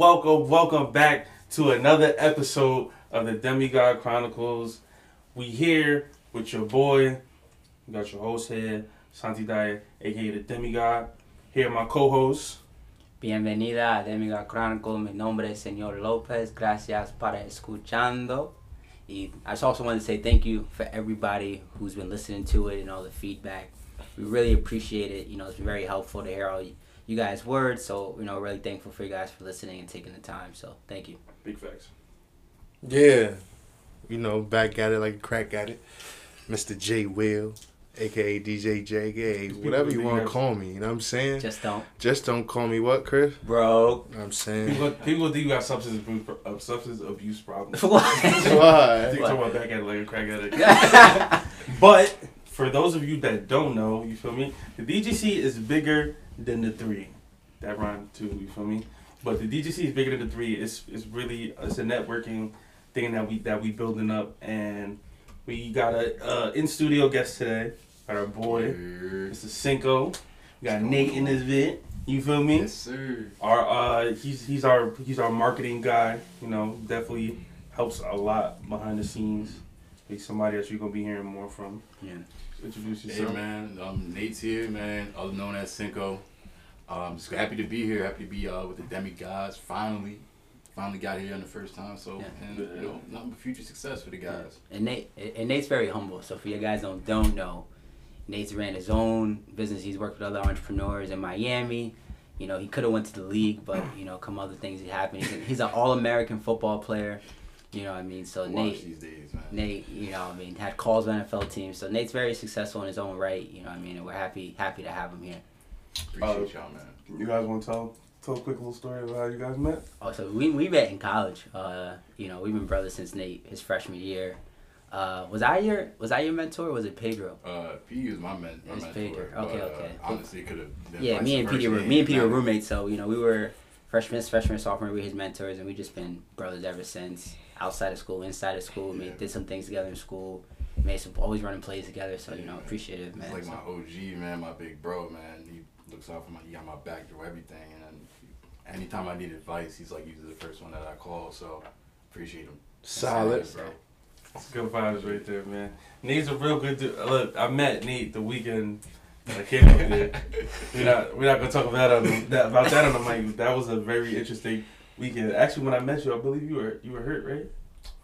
Welcome, welcome, back to another episode of the Demigod Chronicles. We here with your boy. We got your host here, Santi Daya, aka the Demigod. Here my co-host. Bienvenida a Demigod Chronicles. Mi nombre es Señor Lopez. Gracias para escuchando. I just also want to say thank you for everybody who's been listening to it and all the feedback. We really appreciate it. You know, it's been very helpful to hear all you guys' words. So, you know, really thankful for you guys for listening and taking the time. So, thank you. Big facts. Yeah. You know, back at it like a crack at it. Mr. J Will, aka DJ J, aka whatever you want to call me. You know what I'm saying? Just don't. Just don't call me what, Chris? Bro. You know what I'm saying. People, people think you got substance abuse, uh, substance abuse problems. what? I Why? think talking about back at it like a crack addict. But for those of you that don't know, you feel me? The DGC is bigger than the three. That rhymed too. You feel me? But the DGC is bigger than the three. It's it's really it's a networking thing that we that we building up, and we got a uh, in studio guest today. Got our boy, Mr. Cinco. We got Nate in this vid. You feel me? Yes, sir. Our uh, he's he's our he's our marketing guy. You know, definitely helps a lot behind the scenes. He's somebody that you're gonna be hearing more from. Yeah. Introduce Hey yourself. man, um, Nate's here, man, other known as Cinco. Um, just happy to be here. Happy to be uh, with the demigods. Finally, finally got here on the first time. So, Yeah. and you know, nothing but future success for the guys. And Nate and Nate's very humble. So for you guys don't don't know, Nate's ran his own business. He's worked with other entrepreneurs in Miami. You know, he could have went to the league, but you know, come other things that happened. He's, he's an all-American football player. You know what I mean? So Watch Nate, these days, man. Nate, you know, what I mean, had calls with NFL teams. So Nate's very successful in his own right. You know what I mean? And we're happy happy to have him here. Appreciate y'all, man. You guys want to tell tell a quick little story of how you guys met? Oh, so we we met in college. Uh, you know, we've been brothers since Nate his freshman year. Uh, was I your was I your mentor? or Was it Pedro? Uh, P was my, men- my It's mentor. Pedro. but, Okay, uh, okay. honestly, it could have been Yeah, me and versa. Peter were me and Peter were roommates, so you know we were freshmen, freshman, sophomore. We were his mentors, and we just been brothers ever since. Outside of school, inside of school, Yeah. made, did some things together in school. Made some always running plays together, so you know Yeah. appreciate it, man. He's like So- my OG, man, my big bro, man. He looks out for my, he got my back through everything. And anytime I need advice, he's like he's the first one that I call. So appreciate him. Solid. bro. It's good vibes right there, man. Nate's a real good dude. Look, I met Nate the weekend that I came up there. We're not we're not gonna talk about that on the, that about that on the mic. That was a very interesting weekend. Actually, when I met you, I believe you were you were hurt, right?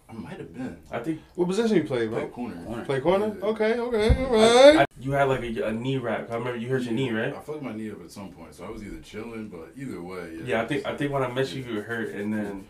I might have been. I think What position you play, Play bro? corner. Corner. Play corner? Yeah. Okay, okay, alright. I- you had like a, a knee wrap. I remember you hurt your knee, right? I fucked my knee up at some point, so I was either chilling, but either way, yeah. Yeah, I think I think when I met you, you were hurt, and then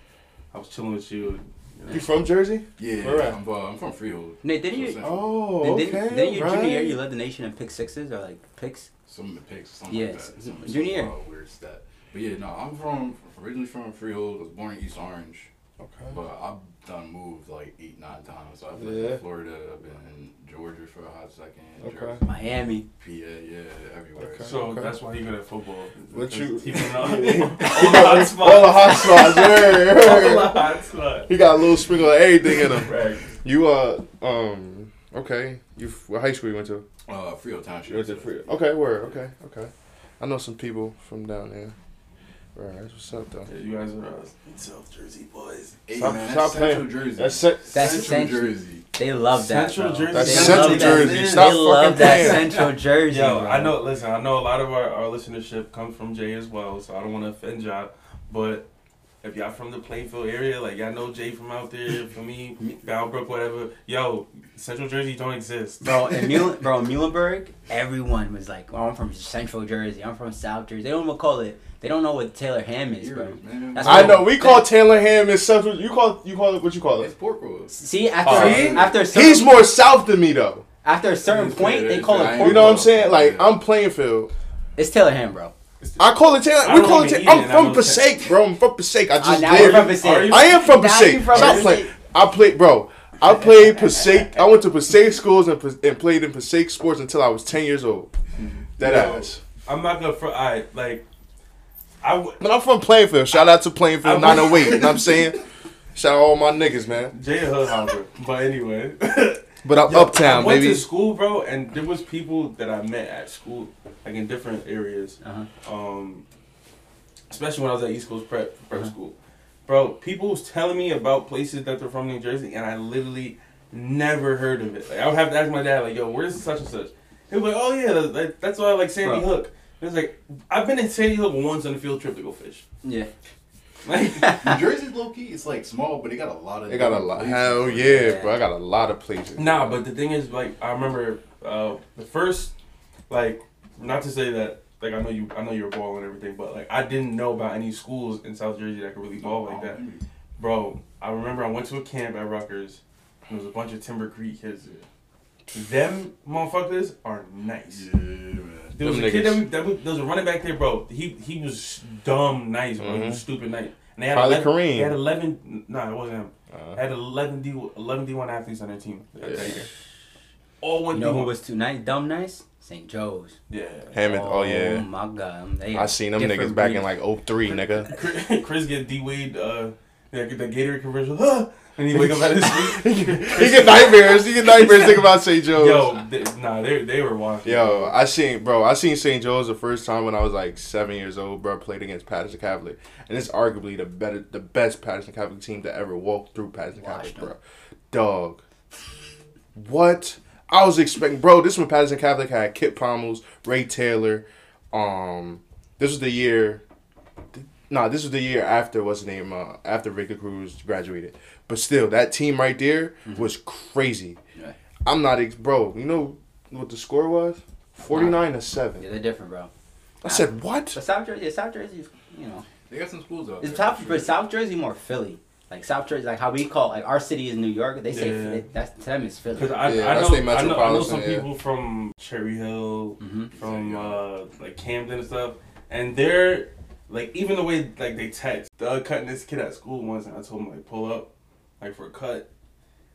I was chilling with you. you know. You from Jersey? Yeah, Where at? I'm, uh, I'm from Freehold. Nate, didn't you? Oh, okay. didn't, didn't you right. junior year you led the nation in pick sixes or like picks? Some of the picks, something Yes. like that. Some, Junior. Some, uh, weird stat. But yeah, no, I'm from originally from Freehold. I was born in East Orange, Okay. but I've done moved like eight, nine times. So I've been Yeah. in Florida, I've been in Georgia for a hot second, Okay. Jersey, Miami. PA, yeah, everywhere. Okay. So that's why you're good at football. What Because you- he went on- He all the got hot all spots. the hot spots. yeah. All the hot spots. He got a little sprinkle of everything in him. Right. You uh um okay. You what high school you went to? Uh, Freehold Township. You went to free. Okay, where? Okay, okay. I know some people from down there. Right, that's what's up though. Yeah, you guys are uh, South Jersey boys. Hey, Stop- man, stop Central playing. Jersey. That's se- That's Central Central- Jersey. They love that. Central bro. Jersey. That's They Central love that. Jersey. They Stop they love that playing. Central Jersey. Yo, bro. I know. Listen, I know a lot of our, our listenership comes from Jay as well, so I don't want to offend y'all. But if y'all from the Plainfield area, like y'all know Jay from out there, for me, Bound Brook, whatever. Yo, Central Jersey don't exist. Bro, in Mul- bro, in Muhlenberg, everyone was like, oh, I'm from Central Jersey. I'm from South Jersey. They don't even call it. They don't know what Taylor Ham is, bro. That's I know. We call Taylor Ham is central. You call you call it what you call It's it? pork rolls. See, after See? after a certain, He's more south than me though. after a certain Yeah, point, they call yeah, it I pork. You know what I'm saying? Like I'm Plainfield. It's Taylor Ham, bro. I call it Taylor. I We don't call it. even Ta- eat it, I'm I from know Passaic, bro. I'm from Passaic. I Ah, just now you're from live. Passaic. I am from Now Passaic. you from Stop Passaic. playing. I played, bro. I played Passaic. I went to Passaic schools and, Pas- and played in Passaic sports until I was ten years old. That Yo. ass. I'm not gonna. Fr- I like. I w- But I'm from Plainfield. Shout out to Plainfield 908. you know what I'm saying? Shout out all my niggas, man. Jay a hood. But anyway. But I'm Yo, uptown, I went baby. to school, bro, and there was people that I met at school, like in different areas. Uh-huh. Um, especially when I was at East Coast Prep Prep Uh-huh. School. Bro, people was telling me about places that they're from New Jersey, and I literally never heard of it. Like, I would have to ask my dad, like, "Yo, where's such and such?" He was like, "Oh yeah, that- that, that's why I like Sandy Bro. Hook." It's like I've been in Sandy Hook once on a field trip to go fish. Yeah. Like, New Jersey's low key. It's like small, but it got a lot of. It got a lot. places. Hell yeah, bro. I got a lot of places. Nah, but the thing is, like, I remember uh, the first, like, not to say that, like, I know you, I know you're ball and everything, but like, I didn't know about any schools in South Jersey that could really ball like that, bro. I remember I went to a camp at Rutgers. And there was a bunch of Timber Creek kids there. Them motherfuckers are nice. Yeah, man. There was Them a kid that, we, that we, there was a running back there, bro. He he was dumb nice, bro. He was Mhm. stupid nice. And they had Probably 11, Kareem. They had eleven. Nah, it wasn't him. Uh, They had 11 D 11 D one athletes on their team that Yeah. that year. All one You know D1. was too nice, dumb nice? St. Joe's. Yeah. Hammond. Oh yeah. my god. They I seen them niggas back in like 03, nigga. Chris- Chris get D Wade uh yeah, get the Gatorade commercial. Huh? And he wake up out of his sleep. he get nightmares. He get nightmares thinking about St. Joe's. Yo, they, nah, they they were watching. Yo, I seen, bro. I seen St. Joe's the first time when I was like seven years old. Bro, played against Paterson Catholic, and it's arguably the better, the best Paterson Catholic team to ever walk through Paterson Watched Catholic, bro. Dog, what? I was expecting, bro. This when Paterson Catholic had Kip Pommels, Ray Taylor. Um, this was the year. Nah, this was the year after what's the name? Uh, after Victor Cruz graduated. But still, that team right there was crazy. Yeah. I'm not, ex- bro. You know what the score was? Forty nine to seven. Yeah, they're different, bro. I said what? But South Jersey, South Jersey, you know, They got some schools out it's there. South, for but. South Jersey more Philly. Like South Jersey, like how we call like our city is New York. They say Yeah. Philly, that's to them it's Philly. Cause I, Yeah, I, that's know, I know I know some yeah. people from Cherry Hill, hmm from uh like Camden and stuff, and they're like even the way like they text. Doug cutting this kid at school once, and I told him like pull up, like for a cut,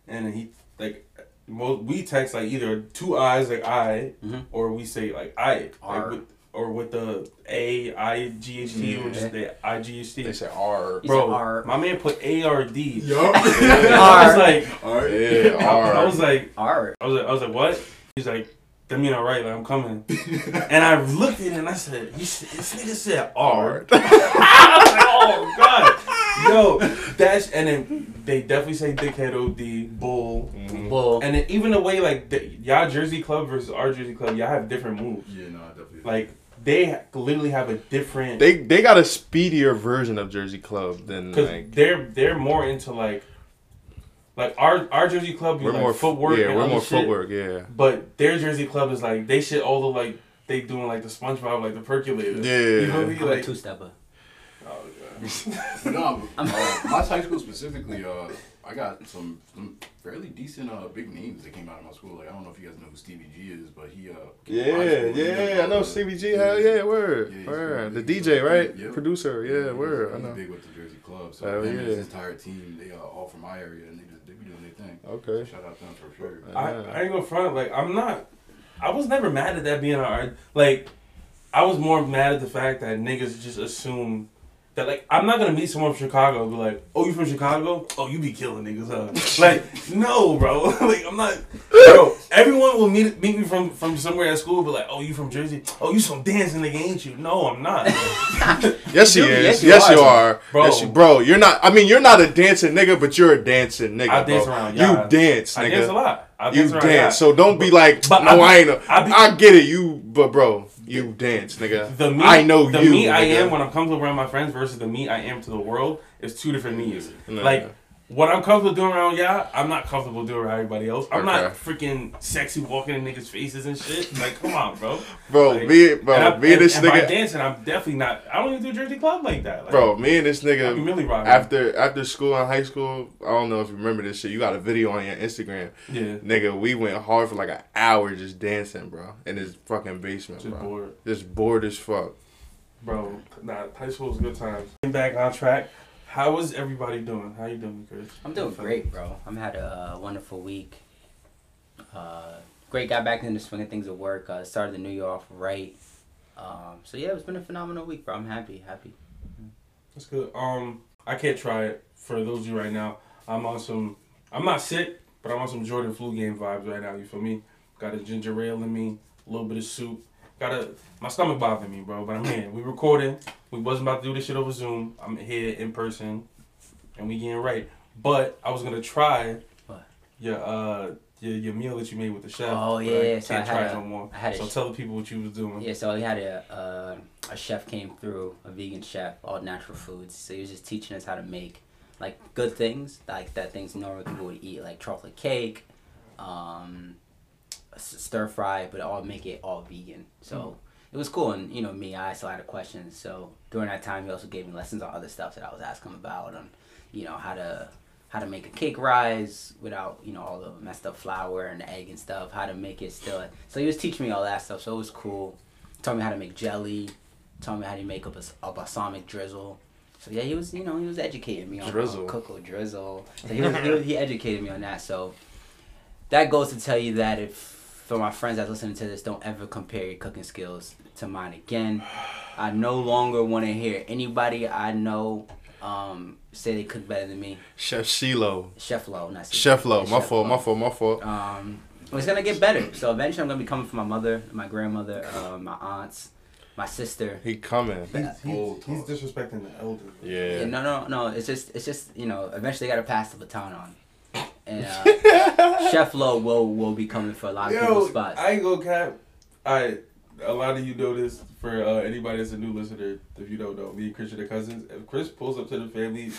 and he like. Most, we text like either two eyes like I Mhm. or we say like I R. like with, or with the A I G H T or Yeah. just the I G H T. They said R. Bro, said R. my man put A R D. Yup. I was like, All right. Yeah, I, R. I was like, R. I was like, I was like, what? He's like, that mean all right, like I'm coming. and I looked at it and I said, he said, this nigga said R. I was like, oh god, yo, that's and then they definitely say dickhead OD bull. Mhm. Bull. And then even the way like the, y'all Jersey club versus our Jersey club, y'all have different moves. Yeah, no, I definitely. Like they literally have a different. They they got a speedier version of Jersey Club than Cause like they're they're more into like, like our our Jersey club we're like more footwork. Yeah, and we're more shit. footwork. Yeah. But their Jersey club is like they shit all the like they doing like the SpongeBob like the percolator. Yeah, you know what I Yeah. mean? I'm a Like, two stepper. Oh But no, I'm- uh, my high school specifically, uh, I got some, some fairly decent uh, big names that came out of my school. Like I don't know if you guys know who Stevie G is, but he uh. came Yeah, yeah, I know uh, CBG. Hell yeah, word, Yeah, word. The big. He's DJ, big. right? Yep. Producer, yeah, he's- word. I He's know. big with the Jersey club, so Hell him and yeah. his entire team, they uh, all from my area, and they just they be doing their thing. Okay. Shout out them for sure. I, I ain't gonna front like I'm not. I was never mad at that being our like. I was more mad at the fact that niggas just assume that like I'm not gonna meet someone from Chicago and be like, oh you from Chicago? Oh you be killing niggas, huh? like no, bro. like I'm not. Bro, everyone will meet meet me from from somewhere at school, but like, oh you from Jersey? Oh you some dancing nigga, ain't you? No, I'm not. Yes, he You- is. yes, Yes, you you are. are. Bro. Yes, you, bro. You're not. I mean, you're not a dancing nigga, but you're a dancing nigga. I bro. dance around, yeah. You dance, I nigga. dance a lot. I You dance dance. So don't be like, But no, I- I, ain't. A, I be- I get it. You, but bro, you dance, nigga. The me, I know the you. me I am when I'm comfortable around my friends versus the me I am to the world is two different me's. No, like no. What I'm comfortable doing around y'all, I'm not comfortable doing around everybody else. I'm not freaking sexy walking in niggas' faces and shit. Like, come on, bro. bro, Like, me, bro, and I, me and this and by nigga, dancing, I'm definitely not. I don't even do Jersey club like that. Like, bro, me and this nigga. really rocking. After after school in high school, I don't know if you remember this shit. You got a video on your Instagram, yeah, nigga. We went hard for like an hour just dancing, bro, in this fucking basement, just bro. bored, Just bored as fuck. bro. Nah, high school was good times. Getting back on track. How is everybody doing? How you doing, Chris? I'm doing great, bro. I'm had a uh, wonderful week. Uh, great, got back into the swing of things at work. Uh, started the new year off right. Um, so yeah, it's been a phenomenal week, bro. I'm happy, happy. That's good. Um, I can't try it for those of you right now. I'm on some. I'm not sick, but I'm on some Jordan flu game vibes right now. You feel me? Got a ginger ale in me, a little bit of soup. Gotta my stomach bothering me, bro. But I'm here. We recording. We wasn't about to do this shit over Zoom. I'm here in person, and we getting right. But I was gonna try What? your uh your, your meal that you made with the chef. Oh, yeah, yeah, so can't I had try a- it no more. I had so sh- tell the people what you was doing. Yeah, so we had a uh, a chef came through, a vegan chef, all natural foods. So he was just teaching us how to make like good things, like that things normal people would eat, like chocolate cake, um, stir fry, but all make it all vegan. So mm. it was cool, and you know me, I asked a lot of questions. So during that time, he also gave me lessons on other stuff that I was asking him about, on you know how to how to make a cake rise without you know all the messed up flour and the egg and stuff. How to make it still. So he was teaching me all that stuff. So it was cool. Taught me how to make jelly. Taught me how to make a, bas- a balsamic drizzle. So yeah, he was you know he was educating me on Drizzle. cocoa drizzle. So he, was, he, was, he educated me on that. So that goes to tell you that if for my friends that's listening to this, don't ever compare your cooking skills to mine again. I no longer want to hear anybody I know um, say they cook better than me. Chef Shilo. Chef Low, not Steve. Chef Lo. My Chef fault. Lo. My fault. My fault. Um, it's gonna get better. So eventually, I'm gonna be coming from my mother, my grandmother, uh, my aunts, my sister. He coming. He's, he's, Old he's disrespecting the elders. Yeah, Yeah. no, no, no. It's just, it's just, you know, eventually they gotta pass the baton on. And uh, Chef Low will will be coming for a lot of people's spots. I ain't gonna cap. I a lot of you know this. For uh, anybody that's a new listener, if you don't know, me and Christian are cousins. If Chris pulls up to the family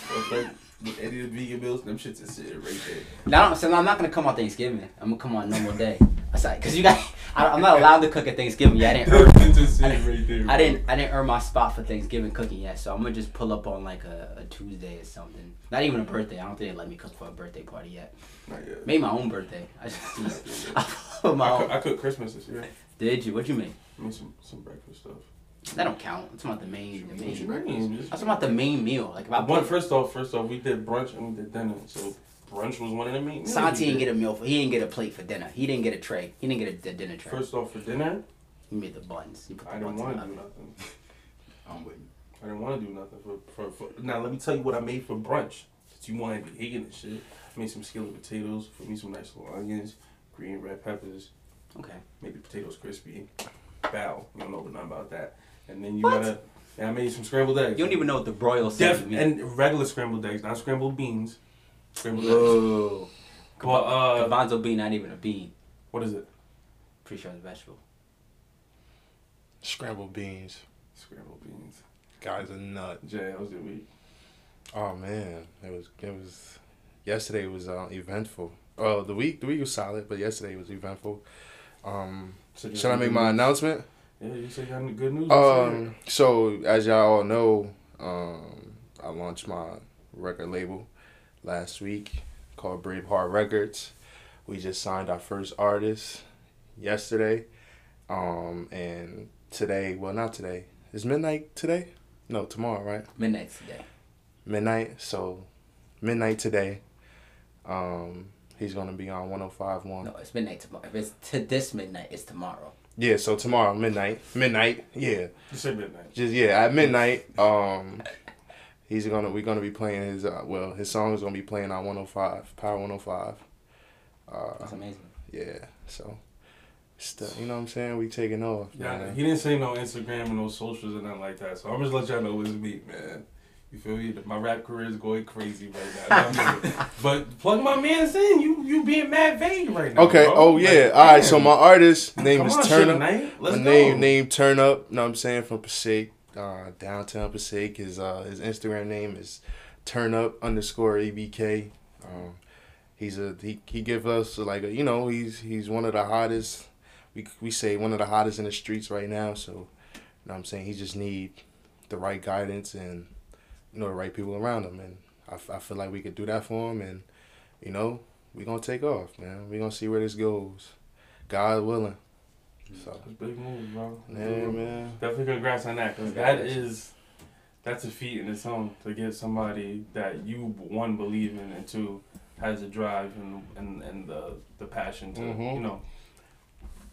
with any of the vegan meals, them shits is sitting right there. Now, so I'm not gonna come on Thanksgiving. I'm gonna come on normal day. Cause you got, I, I'm not allowed to cook at Thanksgiving. yet. I didn't earn. Them shits is sitting right there. I didn't I didn't earn my spot for Thanksgiving cooking yet, so I'm gonna just pull up on like a, a Tuesday or something. Not even a birthday. I don't think they let me cook for a birthday party yet. Not yet. Made my own birthday. I just I my I, cook, own. I cooked Christmas this year. Did you? What'd you make? I made some some breakfast stuff. That don't count. It's about the main the What you main. mean? Just- I'm talking about the main meal. Like if I One put first off, first off, we did brunch and we did dinner. So brunch was one of the main. meals Santi didn't did. get a meal for. He didn't get a plate for dinner. He didn't get a tray. He didn't get a, a dinner tray. First off, for dinner, he made the buns. He put the I didn't want to do nothing. I'm with you. I didn't want to do nothing for, for, for now. Let me tell you what I made for brunch. Since you wanted to be hating and shit, I made some skillet potatoes. For me, some nice little onions, green red peppers, Okay. maybe potatoes crispy. Bow, you don't know nothing about that. And then you What? gotta. And I made you some scrambled eggs. You don't even know what the broil Def, says. mean. and regular scrambled eggs, not scrambled beans. Scrambled eggs. Whoa. But uh, Garbanzo bean, not even a bean. what is it? Pretty sure it's a vegetable. Scrambled beans. Scrambled beans. Guy's a nut. Jay, how was your week? Oh man, it was it was. Yesterday was uh, eventful. Oh, the week the week was solid, but yesterday was eventful. Um, So should I make my news? announcement? Yeah, you said you had good news. Um, so as y'all all know, um, I launched my record label last week called Braveheart Records. We just signed our first artist yesterday, um, and today. Well, not today. Is midnight today? No, tomorrow, right? Midnight today. Midnight. So midnight today. Um, he's gonna be on 105.1. No, it's midnight tomorrow. If it's to this midnight, it's tomorrow. Yeah. So tomorrow midnight. Midnight. Yeah. you said midnight. Just yeah, at midnight. Um, he's gonna we're gonna be playing his uh, well his song is gonna be playing on 105 Power 105. Uh, That's amazing. yeah, so stuff. You know what I'm saying? We taking off, Yeah, man. he didn't say no Instagram and no socials and nothing like that. So I'm just let y'all know it's me, man. You feel me? My rap career is going crazy right now. But plug my man's in. You you being mad vague right now. Okay. bro. Oh Like, yeah. All right. So my artist name Come is on, Turn Up. Let's my go. name name Turn Up. You know what I'm saying from Passaic, uh, downtown Passaic. His uh his Instagram name is Turn Up underscore abk. Um, he's a he he give us like a you know he's he's one of the hottest. We we say one of the hottest in the streets right now. So, you know what I'm saying he just need the right guidance and you know the right people around him, and I, f- I feel like we could do that for him, and you know we gonna take off, man. We gonna see where this goes, God willing. So That's a big move, bro. yeah, man. Definitely congrats on that, because that is that's a feat in its own to get somebody that you one believe in and two has the drive and and, and the the passion to Mhm. you know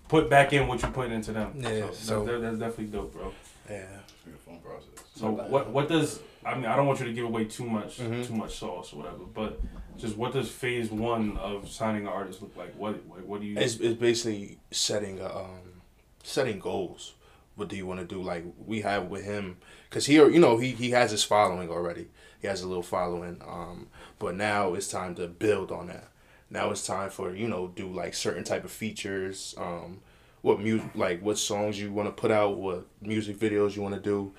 put back in what you put into them. Yeah, so, so- that, that's definitely dope, bro. Yeah. It's a fun process. So what what does I mean I don't want you to give away too much Mhm. too much sauce or whatever, but just what does phase one of signing an artist look like? What what, what do you? It's, it's basically setting a, um setting goals. what do you want to do? Like we have with him, cause he, you know, he he has his following already. He has a little following. Um, but now it's time to build on that. Now it's time for you know do like certain type of features. Um, what music like what songs you want to put out, what music videos you want to do,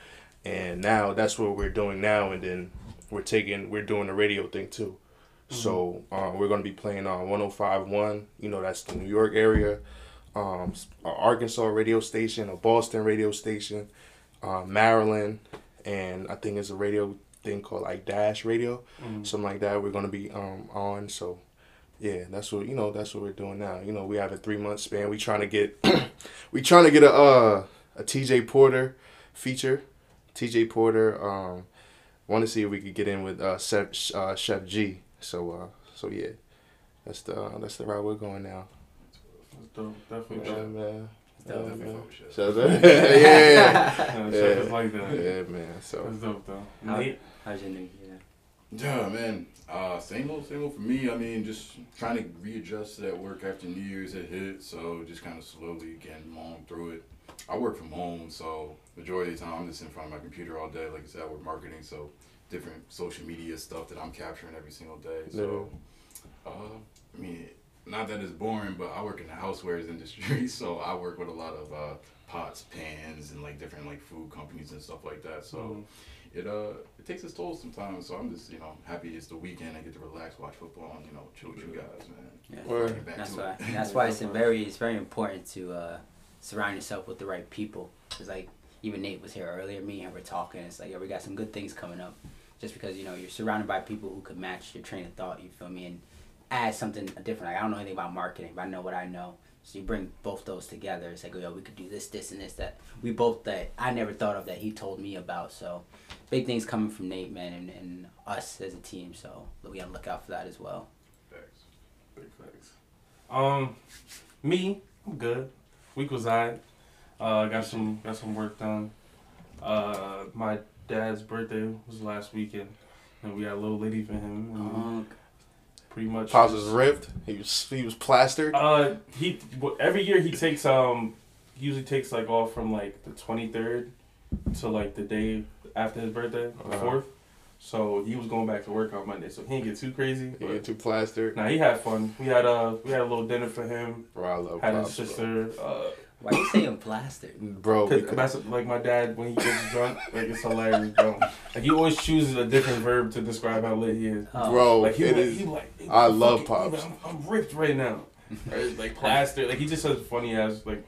and now that's what we're doing now. And then we're taking we're doing the radio thing too. So uh, we're gonna be playing on 105.1. You know that's the New York area, um, Arkansas radio station, a Boston radio station, uh, Maryland, and I think it's a radio thing called like Dash Radio, Mhm. something like that. We're gonna be um, on. So yeah, that's what you know. That's what we're doing now. You know, we have a three month span. We trying to get we trying to get a uh, a TJ Porter feature. TJ Porter. Um, want to see if we could get in with uh, Chef, uh, Chef G. So uh, so yeah, that's the uh, that's the route we're going now. That's dope. Definitely Yeah, dope. man. dope. Yeah, Definitely man. fuck. So that- yeah, Yeah, Yeah. Chef is like that. yeah, man. So That's dope though. How- Nate? How's your new year? Yeah, man. Uh, same old, same old for me. I mean, just trying to readjust to that work after New Year's had hit, so just kind of slowly getting along through it. I work from home, so majority of the time I'm just in front of my computer all day. Like I said, I work marketing, so different social media stuff that I'm capturing every single day. So, uh, I mean, not that it's boring, but I work in the housewares industry, so I work with a lot of uh, pots, pans, and like different like food companies and stuff like that. So Mhm. it uh it takes its toll sometimes. So I'm just you know happy it's the weekend. I get to relax, watch football, and you know chill with you guys, man. Yeah. Word. That's why. it. That's why it's very it's very important to uh, surround yourself with the right people. Cause like even Nate was here earlier. Me and were talking. It's like yeah, we got some good things coming up. Just because you know you're surrounded by people who could match your train of thought. You feel me? And add something different. Like I don't know anything about marketing, but I know what I know. So you bring both those together. It's like, yo, we could do this, this, and this that we both that I never thought of that he told me about. So big things coming from Nate, man, and, and us as a team. So we gotta look out for that as well. Thanks. Big facts. Um, me, I'm good. Week was alright. Uh, got some got some work done. Uh, my dad's birthday was last weekend, and we got a little lady for him. And Um, pretty much. Pops was ripped. He was he was plastered. Uh, he every year he takes um, he usually takes like off from like the twenty third to like the day after his birthday, the Uh-huh. 4th So he was going back to work on Monday, so he didn't get too crazy. He But, get too plastered. nah, he had fun. We had uh, we had a little dinner for him. Bro, I love Had Pops. his bro. sister. Uh, why you saying plastered? Bro, Cause that's like my dad when he gets drunk, like it's hilarious, bro. Like he always chooses a different verb to describe how lit he is. Oh. bro, Like he, it like, is. he like I love fucking- Pops. I'm, I'm ripped right now. Or like plaster. Like he just says funny ass like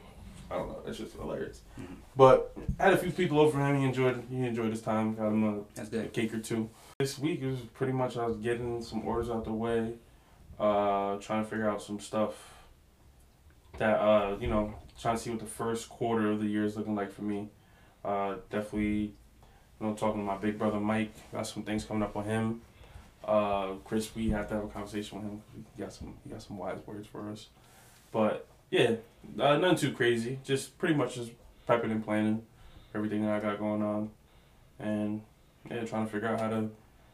I don't know. It's just hilarious. Mhm. But I had a few people over for him. He enjoyed. He enjoyed his time. Got him a, That's a cake or two. This week it was pretty much I was getting some orders out the way, uh, trying to figure out some stuff that uh, you know, trying to see what the first quarter of the year is looking like for me. Uh, definitely, you know, talking to my big brother Mike. Got some things coming up on him. Uh, Chris, we have to have a conversation with him. He got some, he got some wise words for us. But yeah, uh, nothing too crazy. Just pretty much just prepping and planning everything that I got going on, and yeah, trying to figure out how to,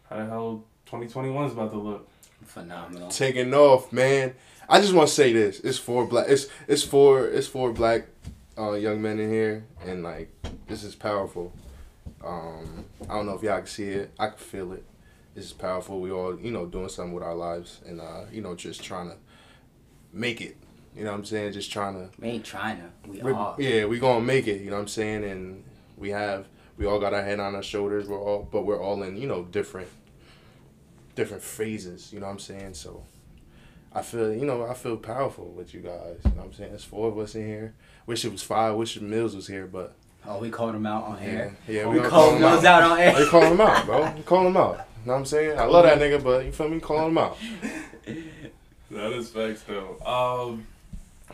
how the hell 2021 is about to look. Phenomenal. taking off, man. I just want to say this: it's for black. It's it's for it's for black uh, young men in here, and like this is powerful. Um, I don't know if y'all can see it. I can feel it. This is powerful. We all you know doing something with our lives, and uh, you know just trying to make it. You know what I'm saying? Just trying to. We ain't trying to. We are. yeah, we gonna make it. You know what I'm saying? And we have we all got our head on our shoulders. We're all, but we're all in you know different different phases. You know what I'm saying? So I feel you know I feel powerful with you guys. You know what I'm saying? There's four of us in here. Wish it was five. Wish Mills was here, but Oh, we called him out on yeah, air. yeah, we gonna called him those out on air. We call him out, bro. We call him out. You know what I'm saying? I love that nigga, but you feel me? Call him out. That is facts though. Um,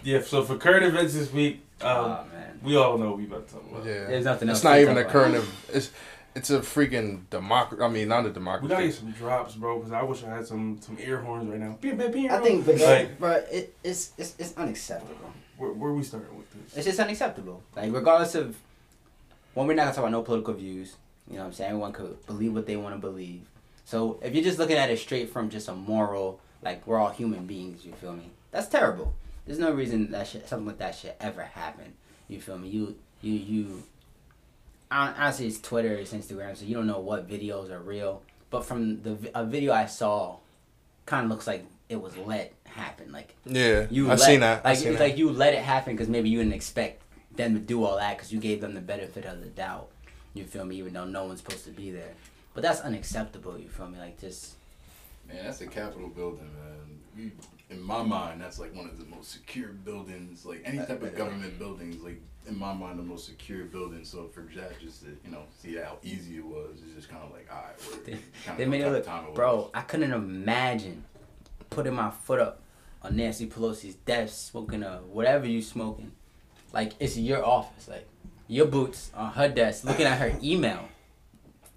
yeah. So for current events this week, um, oh man. we all know we about to talk about. Yeah, There's nothing else It's not even a current. Of, it's it's a freaking democracy. I mean, not a democracy. We gotta get some drops, bro, because I wish I had some some air horns right now. I think, but, like, but it, it's, it's it's unacceptable. where, where we starting with this? It's just unacceptable. Like regardless of when we're not gonna talk about no political views. You know what I'm saying? Everyone could believe what they want to believe. So if you're just looking at it straight from just a moral, like we're all human beings, you feel me? That's terrible. There's no reason that should, something like that should ever happen. You feel me? You you you. Hon- Honestly, it's Twitter, it's Instagram, so you don't know what videos are real. But from the a video I saw, kind of looks like it was let happen. Like Yeah, you I let, seen that. Like seen it's that. like you let it happen because maybe you didn't expect them to do all that because you gave them the benefit of the doubt. You feel me? Even though no one's supposed to be there, but that's unacceptable. You feel me? Like just Man, that's the Capitol building, man. We, in my mind, that's like one of the most secure buildings. Like any uh, type of government buildings, like in my mind, the most secure building. So for Jack just to you know see how easy it was, it's just kind of like, all right, They- we're kind They of made it look, time it was. bro. I couldn't imagine putting my foot up on Nancy Pelosi's desk, smoking a whatever you smoking. Like it's your office, like your boots on her desk, looking at her email.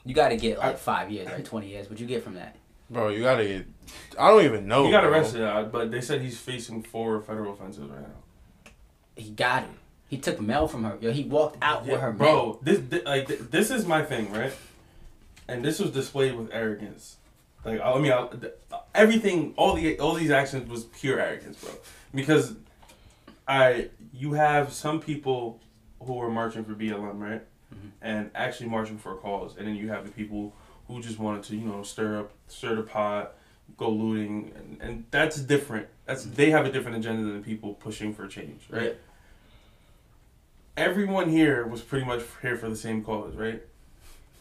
You got to get like five years, like twenty years. What you get from that? Bro, you gotta get. I don't even know. he got bro. arrested, but they said he's facing four federal offenses right now. He got it. He took mail from her. Yo, he walked out with her bro. This, like this is my thing, right? And this was displayed with arrogance. Like I mean, I, everything, all the all these actions was pure arrogance, bro. Because I, you have some people who are marching for BLM, right? Mhm. And actually marching for a cause, and then you have the people who just wanted to, you know, stir up, stir the pot, go looting, and, and that's different. That's they have a different agenda than the people pushing for change, right? Yeah. Everyone here was pretty much here for the same cause, right?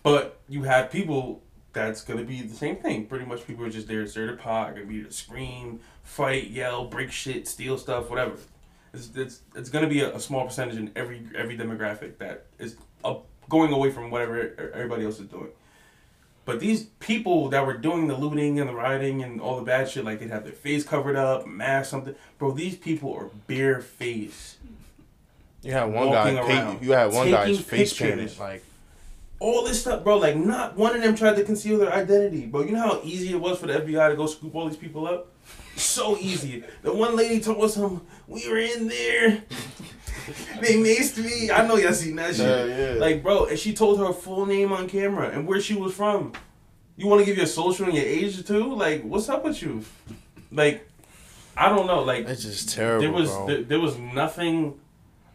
But you have people that's gonna be the same thing. Pretty much people are just there to stir the pot, gonna be to scream, fight, yell, break shit, steal stuff, whatever. It's it's, it's gonna be a, a small percentage in every every demographic that is going away from whatever everybody else is doing. But these people that were doing the looting and the rioting and all the bad shit, like they'd have their face covered up, mask, something. Bro, these people are bare face. You had one guy. around, you had one guy's face painted. Like all this stuff, bro. Like, not one of them tried to conceal their identity, bro. You know how easy it was for the FBI to go scoop all these people up? So easy. The one lady told us, um, we were in there. they maced me. I know y'all seen that shit. Yeah, yeah. Like, bro, and she told her full name on camera and where she was from. You want to give your social and your age too? Like, what's up with you? Like, I don't know. Like, it's just terrible, there was there, there was nothing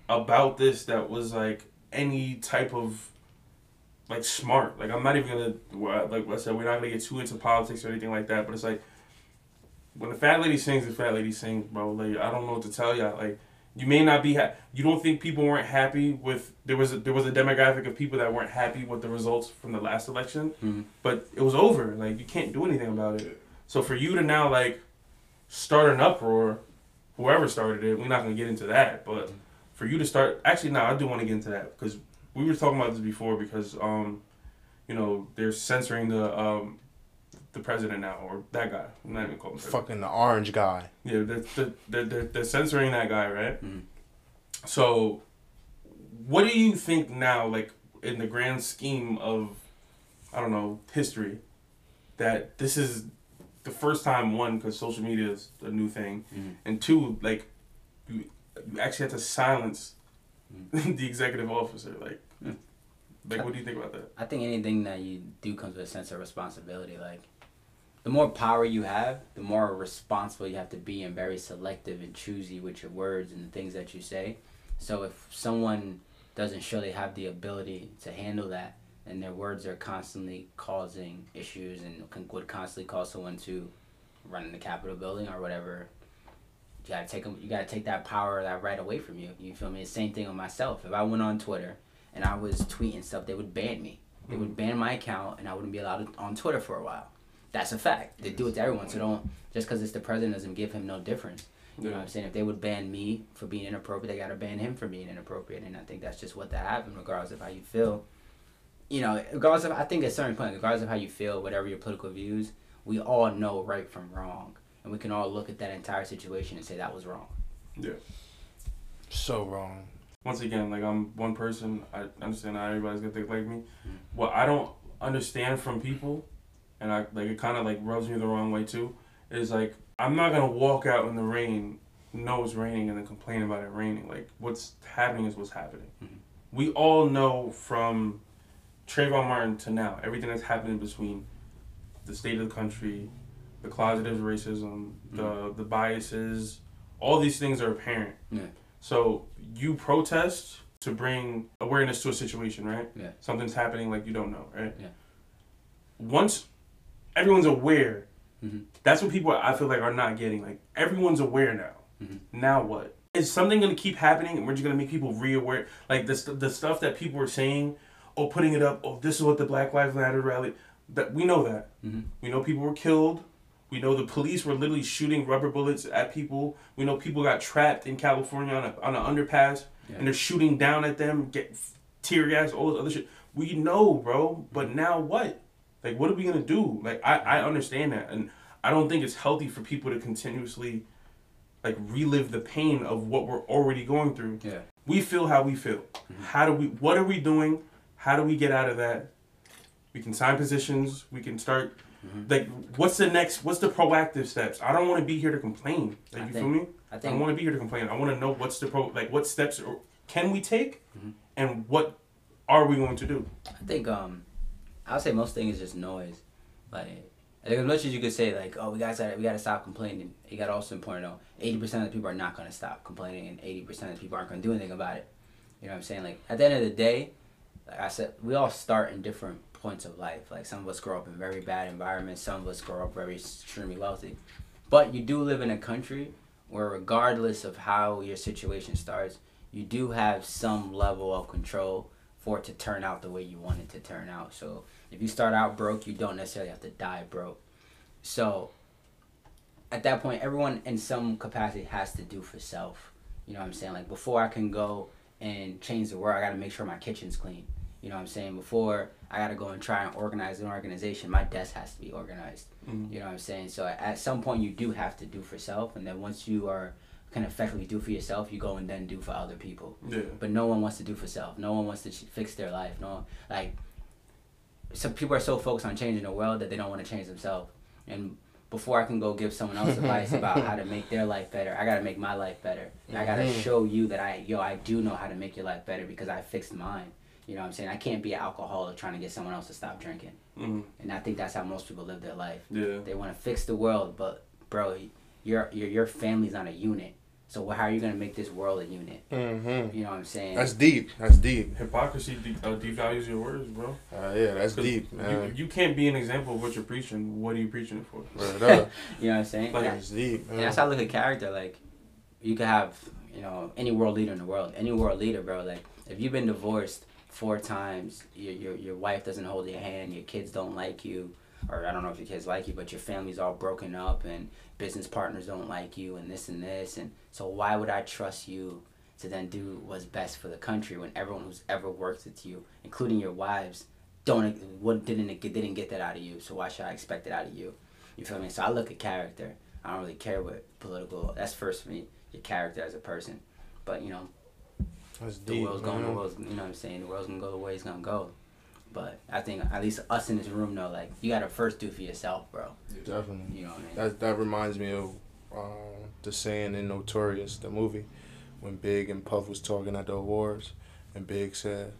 about this that was like any type of like smart. Like I'm not even gonna like I said, we're not gonna get too into politics or anything like that. But it's like when the fat lady sings, the fat lady sings, bro. Like I don't know what to tell y'all. Like you may not be ha- you don't think people weren't happy with there was a, there was a demographic of people that weren't happy with the results from the last election, Mhm. but it was over. Like you can't do anything about it. So for you to now like start an uproar, whoever started it, we're not gonna get into that. But for you to start, actually, no, I do want to get into that because we were talking about this before because um, you know, they're censoring the um, the president now or that guy. I'm not even calling him president. fucking the orange guy. Yeah, they're, they're, they're, they're censoring that guy, right? Mhm. So, what do you think now, like, in the grand scheme of, I don't know, history, that this is the first time, one, because social media is a new thing, Mhm. and two, like, you, actually have to silence the executive officer. Like, Mm. like, what do you think about that? I think anything that you do comes with a sense of responsibility. Like, the more power you have, the more responsible you have to be and very selective and choosy with your words and the things that you say. So if someone doesn't show they have the ability to handle that, and their words are constantly causing issues and can, would constantly cause someone to run in the Capitol building or whatever, you gotta take 'em- You gotta take that power, that right away from you. You feel me? Same thing with myself. If I went on Twitter and I was tweeting stuff, they would ban me. They would mm. ban my account, and I wouldn't be allowed to, on Twitter for a while. That's a fact. They do it to everyone. So don't just because it's the president doesn't give him no difference. You know what I'm saying? If they would ban me for being inappropriate, they gotta ban him for being inappropriate. And I think that's just what that happened, regardless of how you feel. You know, regardless of I think at a certain point, regardless of how you feel, whatever your political views, we all know right from wrong, and we can all look at that entire situation and say that was wrong. Yeah. So wrong. once again, like I'm one person. I understand not everybody's gonna think like me. What I don't understand from people, and I like it kind of like rubs me the wrong way too, is like I'm not gonna walk out in the rain, know it's raining, and then complain about it raining. Like what's happening is what's happening. Mhm. We all know from Trayvon Martin to now everything that's happened in between, the state of the country, the closet of racism, the the biases, all these things are apparent. Yeah. So you protest to bring awareness to a situation, right? Yeah. Something's happening like you don't know, right? Yeah. Once everyone's aware, Mhm. that's what people I feel like are not getting. Like everyone's aware now. Mhm. Now what? Is something going to keep happening and we're just going to make people re-aware? Like the, st- the stuff that people were saying, oh, putting it up, oh, this is what the Black Lives Matter rally, that we know that. Mhm. We know people were killed. We know the police were literally shooting rubber bullets at people. We know people got trapped in California on a on an underpass Yeah. and they're shooting down at them, get tear gas, all this other shit. We know, bro. But now what? Like, what are we gonna do? Like, I I understand that, and I don't think it's healthy for people to continuously like relive the pain of what we're already going through. Yeah. We feel how we feel. Mm-hmm. How do we? What are we doing? How do we get out of that? We can sign positions. We can start. Like, what's the next? What's the proactive steps? I don't want to be here to complain. Like, I you think- feel me? I I think don't want to be here to complain. I want to know what's the pro. Like, what steps or can we take, and what are we going to do? I think um, I would say most things is just noise. Like, I as much as you could say like, oh, we gotta we gotta stop complaining. You gotta also important know eighty percent of the people are not gonna stop complaining, and eighty percent of the people aren't gonna do anything about it. You know what I'm saying? Like at the end of the day, like I said, we all start in different points of life. Like some of us grow up in very bad environments, some of us grow up very extremely wealthy. But you do live in a country where regardless of how your situation starts, you do have some level of control for it to turn out the way you want it to turn out. So if you start out broke, you don't necessarily have to die broke. So at that point, everyone in some capacity has to do for self. You know what I'm saying? Like before I can go and change the world, I got to make sure my kitchen's clean. You know what I'm saying? Before I got to go and try and organize an organization, my desk has to be organized. Mm-hmm. You know what I'm saying? So at some point, you do have to do for self, and then once you are can effectively do for yourself, you go and then do for other people. Yeah. But no one wants to do for self. No one wants to fix their life. No, one, like some people are so focused on changing the world that they don't want to change themselves. And before I can go give someone else advice about how to make their life better, I gotta make my life better. And I gotta show you that I, yo, I do know how to make your life better because I fixed mine. You know what I'm saying? I can't be an alcoholic trying to get someone else to stop drinking. hmm And I think that's how most people live their life. Yeah. They want to fix the world, but bro, your your your family's not a unit. So how are you gonna make this world a unit? Mm-hmm. You know what I'm saying? That's deep. That's deep. Hypocrisy de- uh, devalues your words, bro. Uh, yeah, that's 'Cause deep, You, man. you can't be an example of what you're preaching. What are you preaching it for? Word up. you know what I'm saying? Like, That's deep, And that's how I look at character. Like, you could have, you know, any world leader in the world, any world leader, bro. Like, if you've been divorced four times, your your your wife doesn't hold your hand, your kids don't like you, or I don't know if your kids like you, but your family's all broken up, and business partners don't like you, and this and this, and so why would I trust you to then do what's best for the country when everyone who's ever worked with you, including your wives, don't what didn't didn't get that out of you? So why should I expect it out of you? You feel me? So I look at character. I don't really care what political. That's first for me. Your character as a person. But you know, That's the deep. world's going. The man. world's. You know what I'm saying? The world's gonna go the way it's gonna go. But I think at least us in this room know, like, you gotta first do for yourself, bro. Definitely. You know what I mean? That that reminds me of um, the saying in Notorious, the movie, when Big and Puff was talking at the awards, and Big said,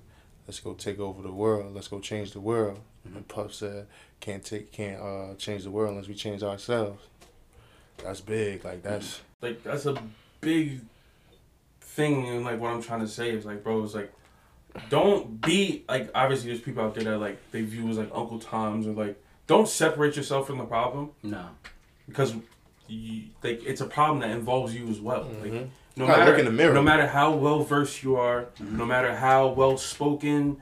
"Let's go take over the world. Let's go change the world." And Puff said, "Can't take, can't uh, change the world unless we change ourselves." That's big. Like that's Like that's a big thing, and like what I'm trying to say is like, bro, it's like, don't be like. Obviously, there's people out there that like they view as like Uncle Toms or like, don't separate yourself from the problem no. because. You, like it's a problem that involves you as well. Like Mhm. no Gotta matter look in the mirror. no matter how well versed you are, Mm-hmm. no matter how well spoken,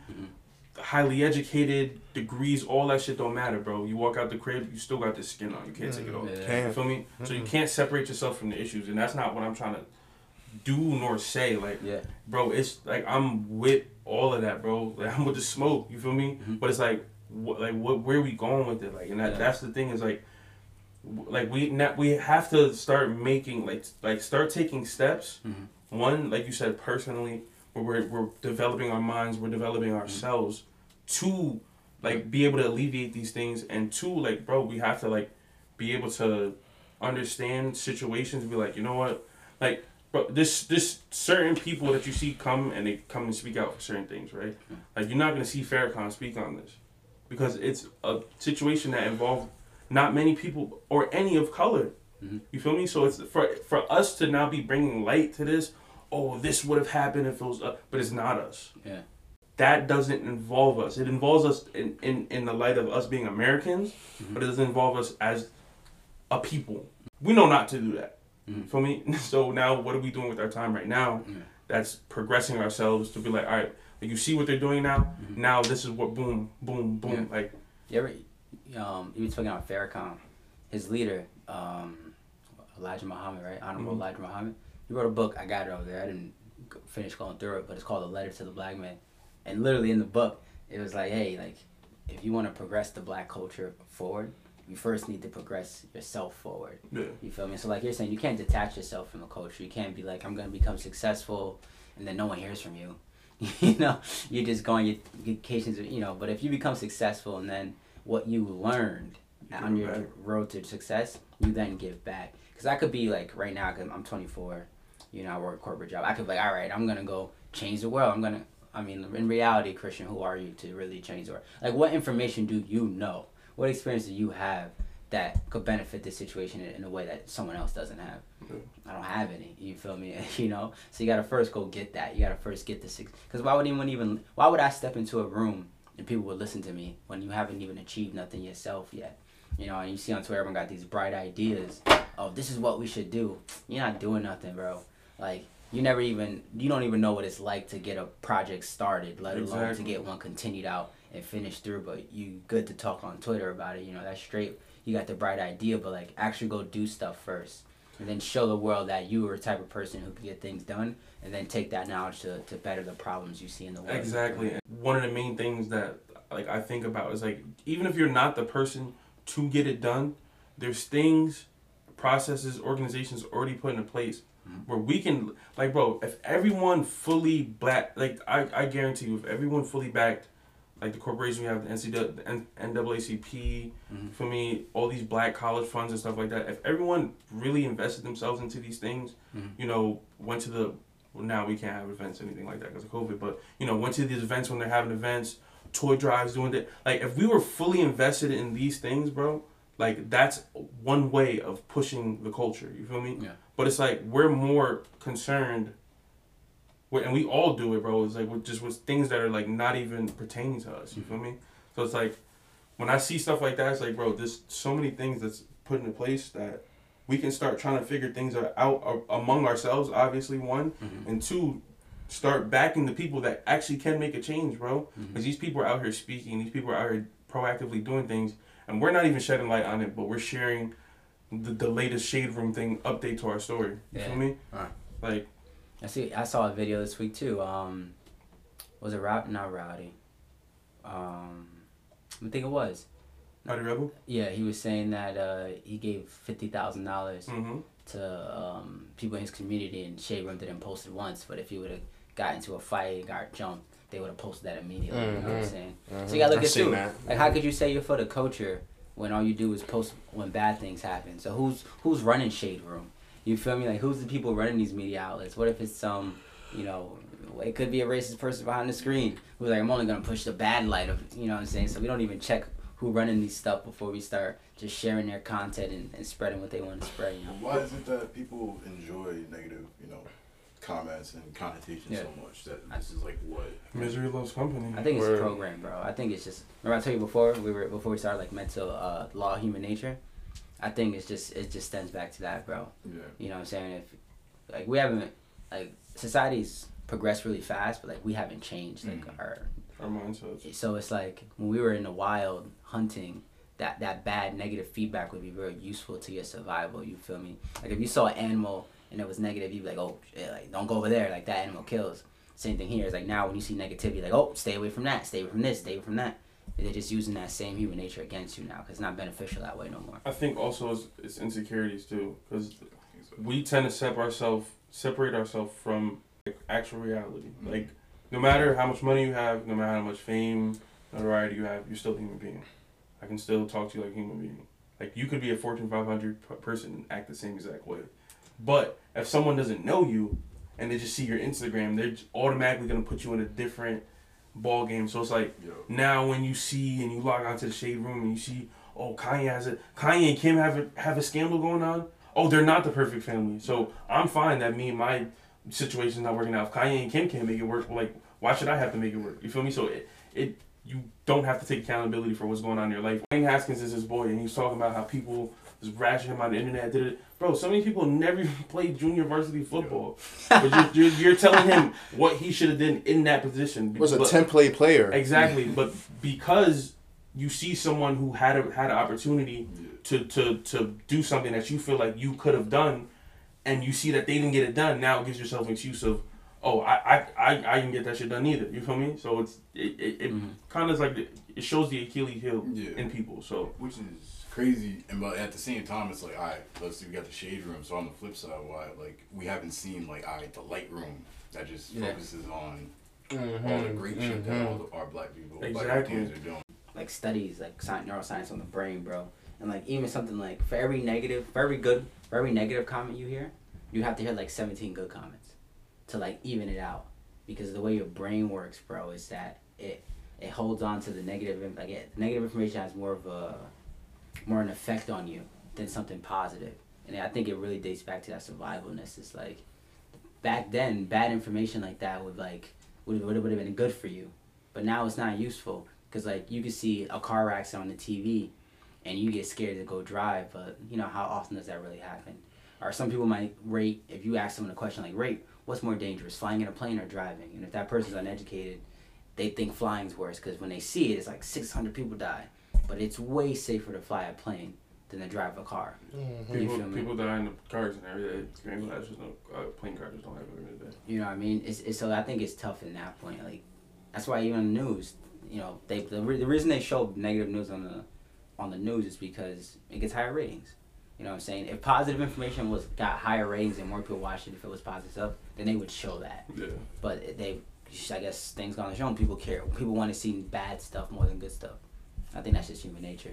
highly educated, degrees, all that shit don't matter, bro. You walk out the crib, you still got this skin on. You can't take it off. Yeah. You can't. feel me? So you can't separate yourself from the issues, and that's not what I'm trying to do nor say. Like, Yeah. bro, it's like I'm with all of that, bro. Like I'm with the smoke. You feel me? Mhm. But it's like, what, like, what, where we going with it? Like, and that, Yeah. that's the thing is like, like we not, we have to start making like like start taking steps. Mhm. One, like you said, personally, where we're we're developing our minds, we're developing ourselves. Two, like be able to alleviate these things, and two, like bro, we have to like be able to understand situations. Be like, you know what, like bro, this this certain people that you see come and they come and speak out for certain things, right? Like you're not gonna see Farrakhan speak on this because it's a situation that involved not many people or any of color. Mhm. You feel me? So it's for for us to now be bringing light to this. oh, this would have happened if it was, us. but it's not us. Yeah. That doesn't involve us. It involves us in, in, in the light of us being Americans, Mhm. but it doesn't involve us as a people. We know not to do that. Mhm. For me, so now what are we doing with our time right now? Yeah. That's progressing ourselves to be like, all right, like you see what they're doing now. Mhm. Now this is what boom, boom, boom. Like You ever, um, you were talking about Farrakhan, his leader, um, Elijah Muhammad, right? Honorable Mhm. Elijah Muhammad. He wrote a book. I got it over there. I didn't finish going through it, but it's called "A Letter to the Black Man." And literally in the book, it was like, hey, like, if you want to progress the black culture forward, you first need to progress yourself forward. yeah. You feel me? So like you're saying, you can't detach yourself from the culture. You can't be like, I'm gonna become successful, and then no one hears from you. you know, you're just go on your vacations. You know, but if you become successful and then what you learned You on your back. road to success, you then give back. Because I could be like right now, because I'm 24. You know, I work a corporate job. I could be like, all right, I'm gonna go change the world. I'm gonna. I mean, in reality, Christian, who are you to really change the world? Like, what information do you know? What experience do you have that could benefit this situation in, a way that someone else doesn't have. Yeah. I don't have any. You feel me? you know. So you gotta first go get that. You gotta first get the six. Because why would anyone even? Why would I step into a room and people would listen to me when you haven't even achieved nothing yourself yet? You know, and you see on Twitter, everyone got these bright ideas. Oh, this is what we should do. You're not doing nothing, bro. Like you never even you don't even know what it's like to get a project started, let alone to get one continued out and finish through. But you good to talk on Twitter about it. You know, that's straight. You got the bright idea, but like actually go do stuff first, and then show the world that you are a type of person who can get things done, and then take that knowledge to, to better the problems you see in the world. Exactly. One of the main things that like I think about is like even if you're not the person to get it done, there's things, processes, organizations already put into place Mhm. where we can like bro, if everyone fully black like I, I guarantee you if everyone fully backed like the corporation we have the NCAA, the NAACP, Mhm. for me, all these black college funds and stuff like that. If everyone really invested themselves into these things, Mhm. you know, went to the well, now we can't have events anything like that because of COVID, but you know, went to these events when they're having events, toy drives, doing that. Like if we were fully invested in these things, bro, like that's one way of pushing the culture. You feel me? Yeah. But it's like we're more concerned. And we all do it, bro. It's like with just with things that are like not even pertaining to us. You feel me? So it's like when I see stuff like that, it's like, bro, there's so many things that's put into place that we can start trying to figure things out among ourselves. Obviously, one Mhm. and two, start backing the people that actually can make a change, bro. Because these people are out here speaking, these people are out here proactively doing things, and we're not even shedding light on it, but we're sharing the, the latest shade room thing update to our story. You Yeah. feel me? Alright. Like, I see. I saw a video this week too. Um, was it Rowdy? Not Rowdy. Um, I think it was. Rowdy Rebel. Yeah, he was saying that uh, he gave fifty thousand dollars Mm-hmm. to um, people in his community, and Shade Room didn't post it once. But if he would have got into a fight, and got jumped, they would have posted that immediately. You know what I'm Mhm. saying? Mhm. So you gotta look at seen too. that. Like, how could you say you're for the culture when all you do is post when bad things happen? So who's who's running Shade Room? You feel me? Like, who's the people running these media outlets? What if it's some, you know, it could be a racist person behind the screen who's like, I'm only gonna push the bad light of, you know what I'm saying? So we don't even check who running these stuff before we start just sharing their content and, and spreading what they want to spread. You know? Why is it that people enjoy negative, you know, comments and connotations Yeah. so much that this is like what? Misery loves company. I think it's Word. a program, bro. I think it's just. Remember I told you before we were before we started like mental uh, law, of human nature. I think it's just it just stems back to that, bro. Yeah. You know what I'm saying? If like we haven't like society's progressed really fast, but like we haven't changed like Mhm. our. our mindsets. So it's like when we were in the wild hunting, that that bad negative feedback would be very useful to your survival. You feel me? Like if you saw an animal and it was negative, you'd be like, oh, shit, like don't go over there. Like that animal kills. Same thing here. It's like now when you see negativity, like oh, stay away from that, stay away from this, stay away from that. They're just using that same human nature against you now because it's not beneficial that way no more. I think also it's, it's insecurities too, because we tend to separate ourselves separate ourselves from like, actual reality. Mhm. Like no matter how much money you have, no matter how much fame, notoriety you have, you're still a human being. I can still talk to you like a human being. Like you could be a Fortune 500 p- person and act the same exact way. But if someone doesn't know you and they just see your Instagram, they're automatically gonna put you in a different ball game. So it's like Yo. now when you see and you log onto the shade room and you see, oh Kanye has it, Kanye and Kim have a have a scandal going on. Oh, they're not the perfect family. So I'm fine that me and my situations not working out. If Kanye and Kim can't make it work, like why should I have to make it work? You feel me? So it, it you don't have to take accountability for what's going on in your life. Dwayne Haskins is his boy, and he's talking about how people just rashing him on the internet. Did it, bro? So many people never even played junior varsity football, but you're, you're, you're telling him what he should have done in that position. Was a But- template player. Exactly, but because you see someone who had a had an opportunity to to to do something that you feel like you could have done, and you see that they didn't get it done, now it gives yourself an excuse of, oh, I I I, I didn't get that shit done either. You feel me? So it's it it, it Mhm. kind of like the, it shows the Achilles heel Yeah. in people. So Which is crazy, and but at the same time, it's like, all right, let's see, we got the shade room. So on the flip side, why like we haven't seen like, all right, the light room that just Yeah. focuses on Mm-hmm. all the great shit that all the, our black people, black Exactly. kids are doing. like studies like science, neuroscience on the brain, bro. And like even something like for every negative, for every good, for every negative comment you hear, you have to hear like 17 good comments to like even it out. Because the way your brain works, bro, is that it it holds on to the negative. Like it, negative information has more of a more an effect on you than something positive. And I think it really dates back to that survivalness. It's like back then, bad information like that would like would would have been good for you, but now it's not useful because like you can see a car accident on the TV, and you get scared to go drive. But you know how often does that really happen? Or some people might rate if you ask someone a question like rate what's more dangerous, flying in a plane or driving? And if that person's uneducated, they think flying's worse because when they see it, it's like six hundred people die, but it's way safer to fly a plane than to drive a car. Mm-hmm. people people die in the cars and every day. Screen crashes, no uh, plane crashes don't happen every day. You know what I mean? It's, it's so I think it's tough in that point. Like that's why even on the news, you know, they the, re- the reason they show negative news on the on the news is because it gets higher ratings. You know what I'm saying? If positive information was got higher ratings and more people watched it, if it was positive stuff, then they would show that. Yeah. But they, I guess things gone to show people care. People want to see bad stuff more than good stuff. I think that's just human nature.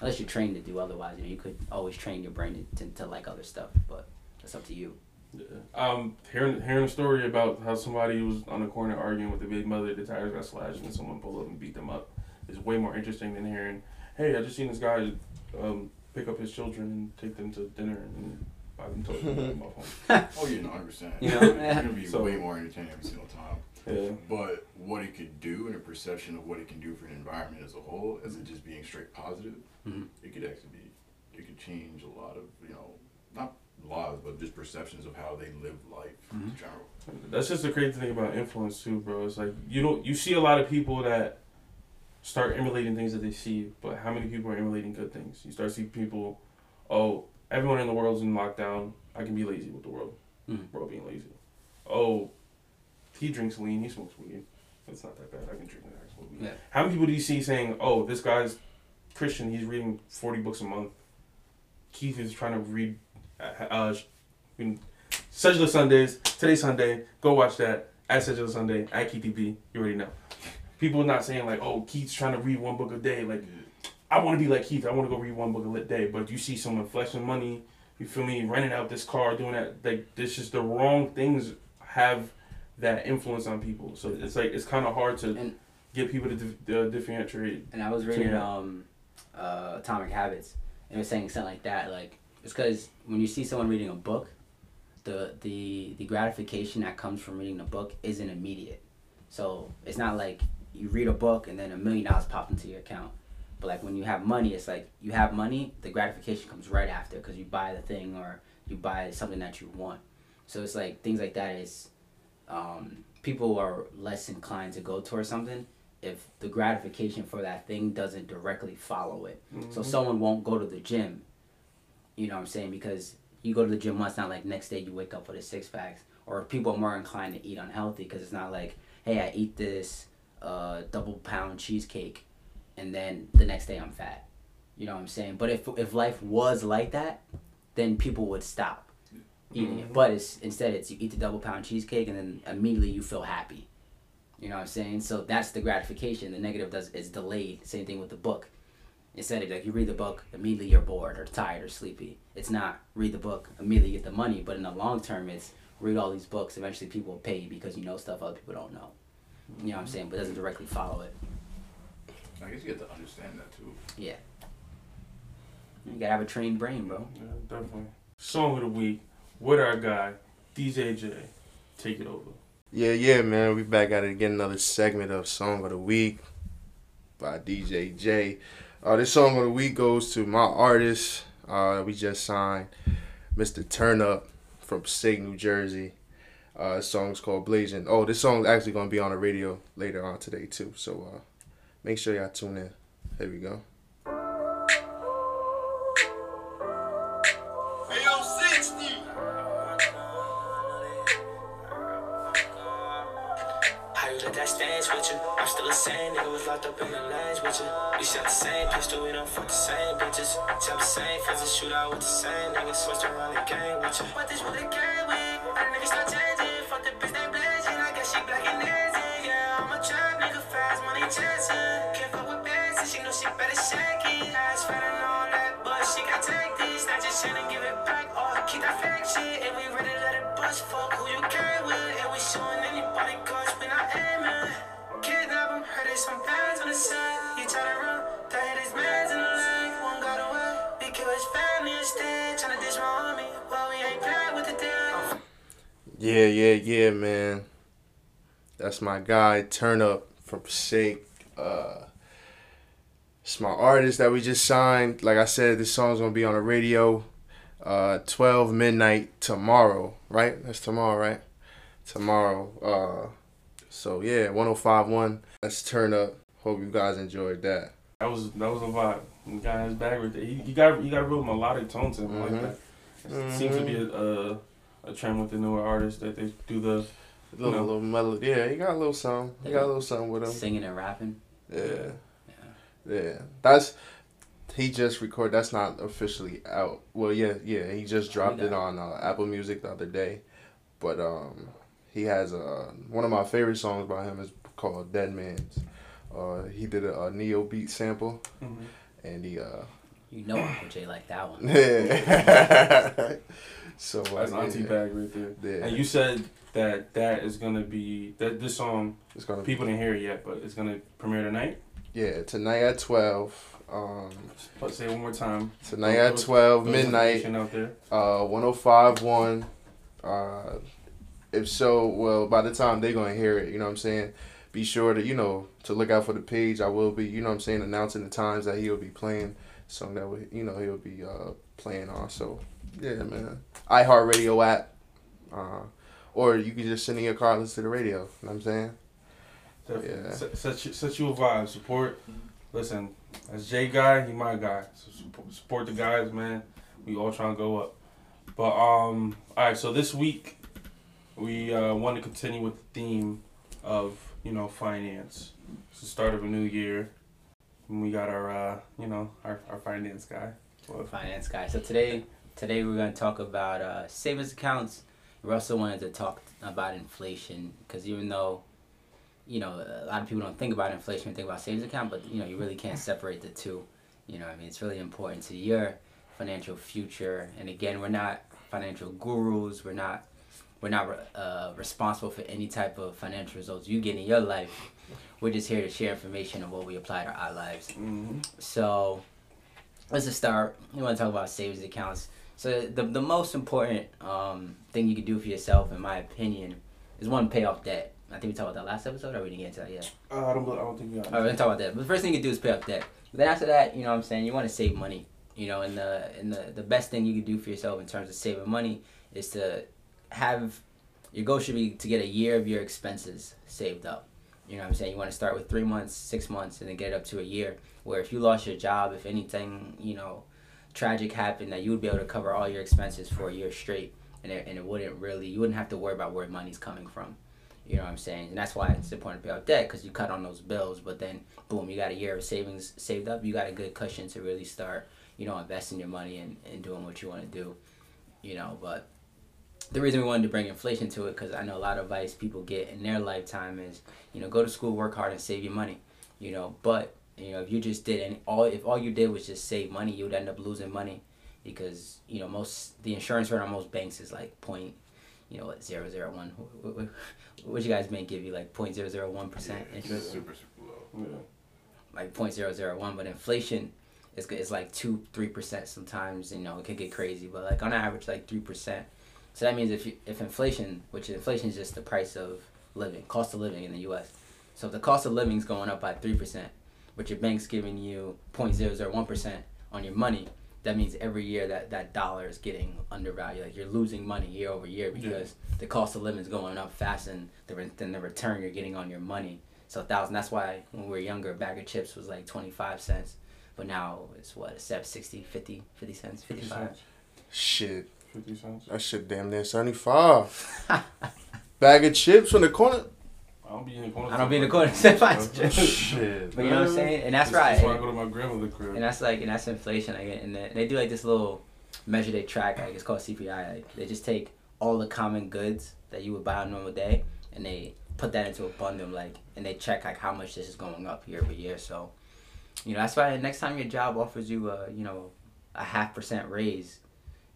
Unless you're trained to do otherwise, you know, you could always train your brain to, to, to like other stuff, but that's up to you. Yeah. Um, hearing hearing a story about how somebody was on the corner arguing with the big mother, the tires got slashed, and someone pulled up and beat them up is way more interesting than hearing, "Hey, I just seen this guy um, pick up his children and take them to dinner and buy them toast and drive them off home." Oh yeah, no, hundred percent. You know? it's gonna be So- way more entertaining every single time. Yeah. But what it could do and a perception of what it can do for an environment as a whole, as it just being straight positive, Mhm. it could actually be, it could change a lot of, you know, not laws, but just perceptions of how they live life in Mhm. general. That's just the crazy thing about influence too, bro. It's like you don't you see a lot of people that start emulating things that they see, but how many people are emulating good things? You start seeing people, oh, everyone in the world's in lockdown. I can be lazy with the world. Mhm. World being lazy. Oh, he drinks lean. He smokes weed. It's not that bad. I can drink that. I weed. Yeah. How many people do you see saying, "Oh, this guy's Christian. He's reading forty books a month." Keith is trying to read. Uh, uh, I mean, Secular Sundays. Today's Sunday. Go watch that at Secular Sunday at KTP. You already know. People are not saying like, "Oh, Keith's trying to read one book a day." Like, I want to be like Keith. I want to go read one book a lit day. But you see someone flexing money. You feel me? Renting out this car, doing that. Like, this is the wrong things have that influence on people. So it's like it's kind of hard to And- get people to dif- uh, differentiate. And I was reading um, uh, Atomic Habits, and it was saying something like that. Like it's because when you see someone reading a book, the the the gratification that comes from reading the book isn't immediate. So it's not like you read a book and then a million dollars pops into your account. But like when you have money, it's like you have money, the gratification comes right after because you buy the thing or you buy something that you want. So it's like things like that is um, people are less inclined to go towards something if the gratification for that thing doesn't directly follow it. So Mhm. someone won't go to the gym. You know what I'm saying? Because you go to the gym once, not like next day you wake up with a six packs. Or people are more inclined to eat unhealthy because it's not like, hey, I eat this uh, double pound cheesecake, and then the next day I'm fat. You know what I'm saying? But if if life was like that, then people would stop eating it. Mhm. But it's instead it's you eat the double pound cheesecake and then immediately you feel happy. You know what I'm saying? So that's the gratification. The negative does is delayed. Same thing with the book. Instead of like you read the book, immediately you're bored or tired or sleepy. It's not read the book, immediately get the money. But in the long term, it's read all these books. Eventually, people will pay you because you know stuff other people don't know. You know what I'm saying? But it doesn't directly follow it. I guess you have to understand that too. Yeah. You gotta have a trained brain, bro. Yeah, definitely. Song of the week with our guy DJ J, take it over. Yeah, yeah, man. We back at it again. Another segment of Song of the Week by DJ J. Uh, this song of the week goes to my artist. Uh, we just signed, Mr. Turn Up from Sig, New Jersey. Uh, this song's called Blazing. Oh, this song's actually gonna be on the radio later on today too. So uh, make sure y'all tune in. Here we go. Yeah, yeah, yeah, man. That's my guy, Turn Up from Shake. Uh, it's my artist that we just signed. Like I said, this song's gonna be on the radio. Uh, 12 midnight tomorrow, right? That's tomorrow, right? Tomorrow. Uh, so yeah, 105.1. Let's turn up. Hope you guys enjoyed that. That was that was a vibe. You got his bag right there. He, he got he got a real melodic tone to him Mhm. like that. It seems to be a, a a trend with the newer artists that they do the Little, No. little melody. Yeah, he got a little something. He got a little something with him. Singing and rapping. Yeah. Yeah. That's he just recorded that's not officially out. Well yeah, yeah, he just dropped it on uh, Apple Music the other day. But um he has uh one of my favorite songs by him is called Dead Man's. Uh he did a, a neo beat sample and he uh You know Uncle Jay like that one. yeah. so uh, that's auntie yeah, bag right there. Yeah. And you said that that is gonna be that this song it's gonna people didn't hear it yet, but it's gonna premiere tonight. Yeah, tonight at twelve. Um Let's say it one more time. tonight Throw- at twelve throw midnight. information out there. Uh, 105.1. Uh, if so, well, by the time they're going to hear it, you know what I'm saying? Be sure to, you know, to look out for the page. I will be, you know what I'm saying, announcing the times that he'll be playing. Song that, we, you know, he'll be uh, playing on. So, yeah, man. iHeartRadio app. Uh, or you can just send in your car listen to the radio. You know what I'm saying? Definitely. Yeah. Set, set, you, set you a vibe. Support. Listen, as Jay guy, he my guy. So support, support the guys, man. We all trying to go up. But um, all right. So this week, we uh, want to continue with the theme of you know finance. It's the start of a new year. And we got our uh, you know our, our finance guy. Well, finance guy. So today, today we're gonna talk about uh, savings accounts. We also wanted to talk about inflation because even though, you know, a lot of people don't think about inflation, think about savings account, but you know, you really can't separate the two. You know, I mean, it's really important to your financial future. And again, we're not financial gurus. We're not. We're not uh, responsible for any type of financial results you get in your life. We're just here to share information of what we apply to our lives. mhm. So let's just start. We want to talk about savings accounts. So the the most important um, thing you can do for yourself, in my opinion, is one pay off debt. I think we talked about that last episode. Or we didn't get into that yet. Uh, I don't. I don't think we got. All right, we're gonna talk about that. But the first thing you can do is pay off debt. But then after that, you know what I'm saying, you want to save money. You know, and the and the, the best thing you can do for yourself in terms of saving money is to have your goal should be to get a year of your expenses saved up. You know what I'm saying? You want to start with three months, six months, and then get it up to a year. Where if you lost your job, if anything, you know, tragic happened, that you would be able to cover all your expenses for a year straight, and it, and it wouldn't really, you wouldn't have to worry about where money's coming from. You know what I'm saying? And that's why it's important to pay off debt because you cut on those bills. But then, boom, you got a year of savings saved up. You got a good cushion to really start, you know, investing your money and, and doing what you want to do. You know, but the reason we wanted to bring inflation to it because I know a lot of advice people get in their lifetime is, you know, go to school, work hard, and save your money. You know, but you know if you just did and all if all you did was just save money, you would end up losing money because you know most the interest rate on most banks is like point, you know what zero zero one. What, what, what you guys may give you like point zero zero one percent interest, super, super low. Yeah. like point zero zero one. But inflation is is like two three percent sometimes. You know it could get crazy, but like on average like three percent. So that means if you, if inflation, which inflation is just the price of living, cost of living in the U.S. So if the cost of living is going up by three percent, but your bank's giving you 0.001 percent on your money, that means every year that that dollar is getting undervalued. Like you're losing money year over year because the cost of living is going up faster than the, re- than the return you're getting on your money. So thousand. That's why when we were younger, a bag of chips was like 25 cents. But now it's what, it's 60, 50, 50 cents, 55. Shit, 50 cents. that shit damn near seventy five. Bag of chips from the corner. I don't be in the corner. I don't be in the corner. Shit. But you know what I'm saying? And that's This right. is why I go to my grandmother's crib. And that's like, and that's inflation. Like, and they, they do like this little measure they track. Like it's called CPI. Like they just take all the common goods that you would buy on a normal day, and they put that into a bundle. Like, and they check like how much this is going up year over year. So, you know, that's why next time your job offers you a, you know, a half percent raise,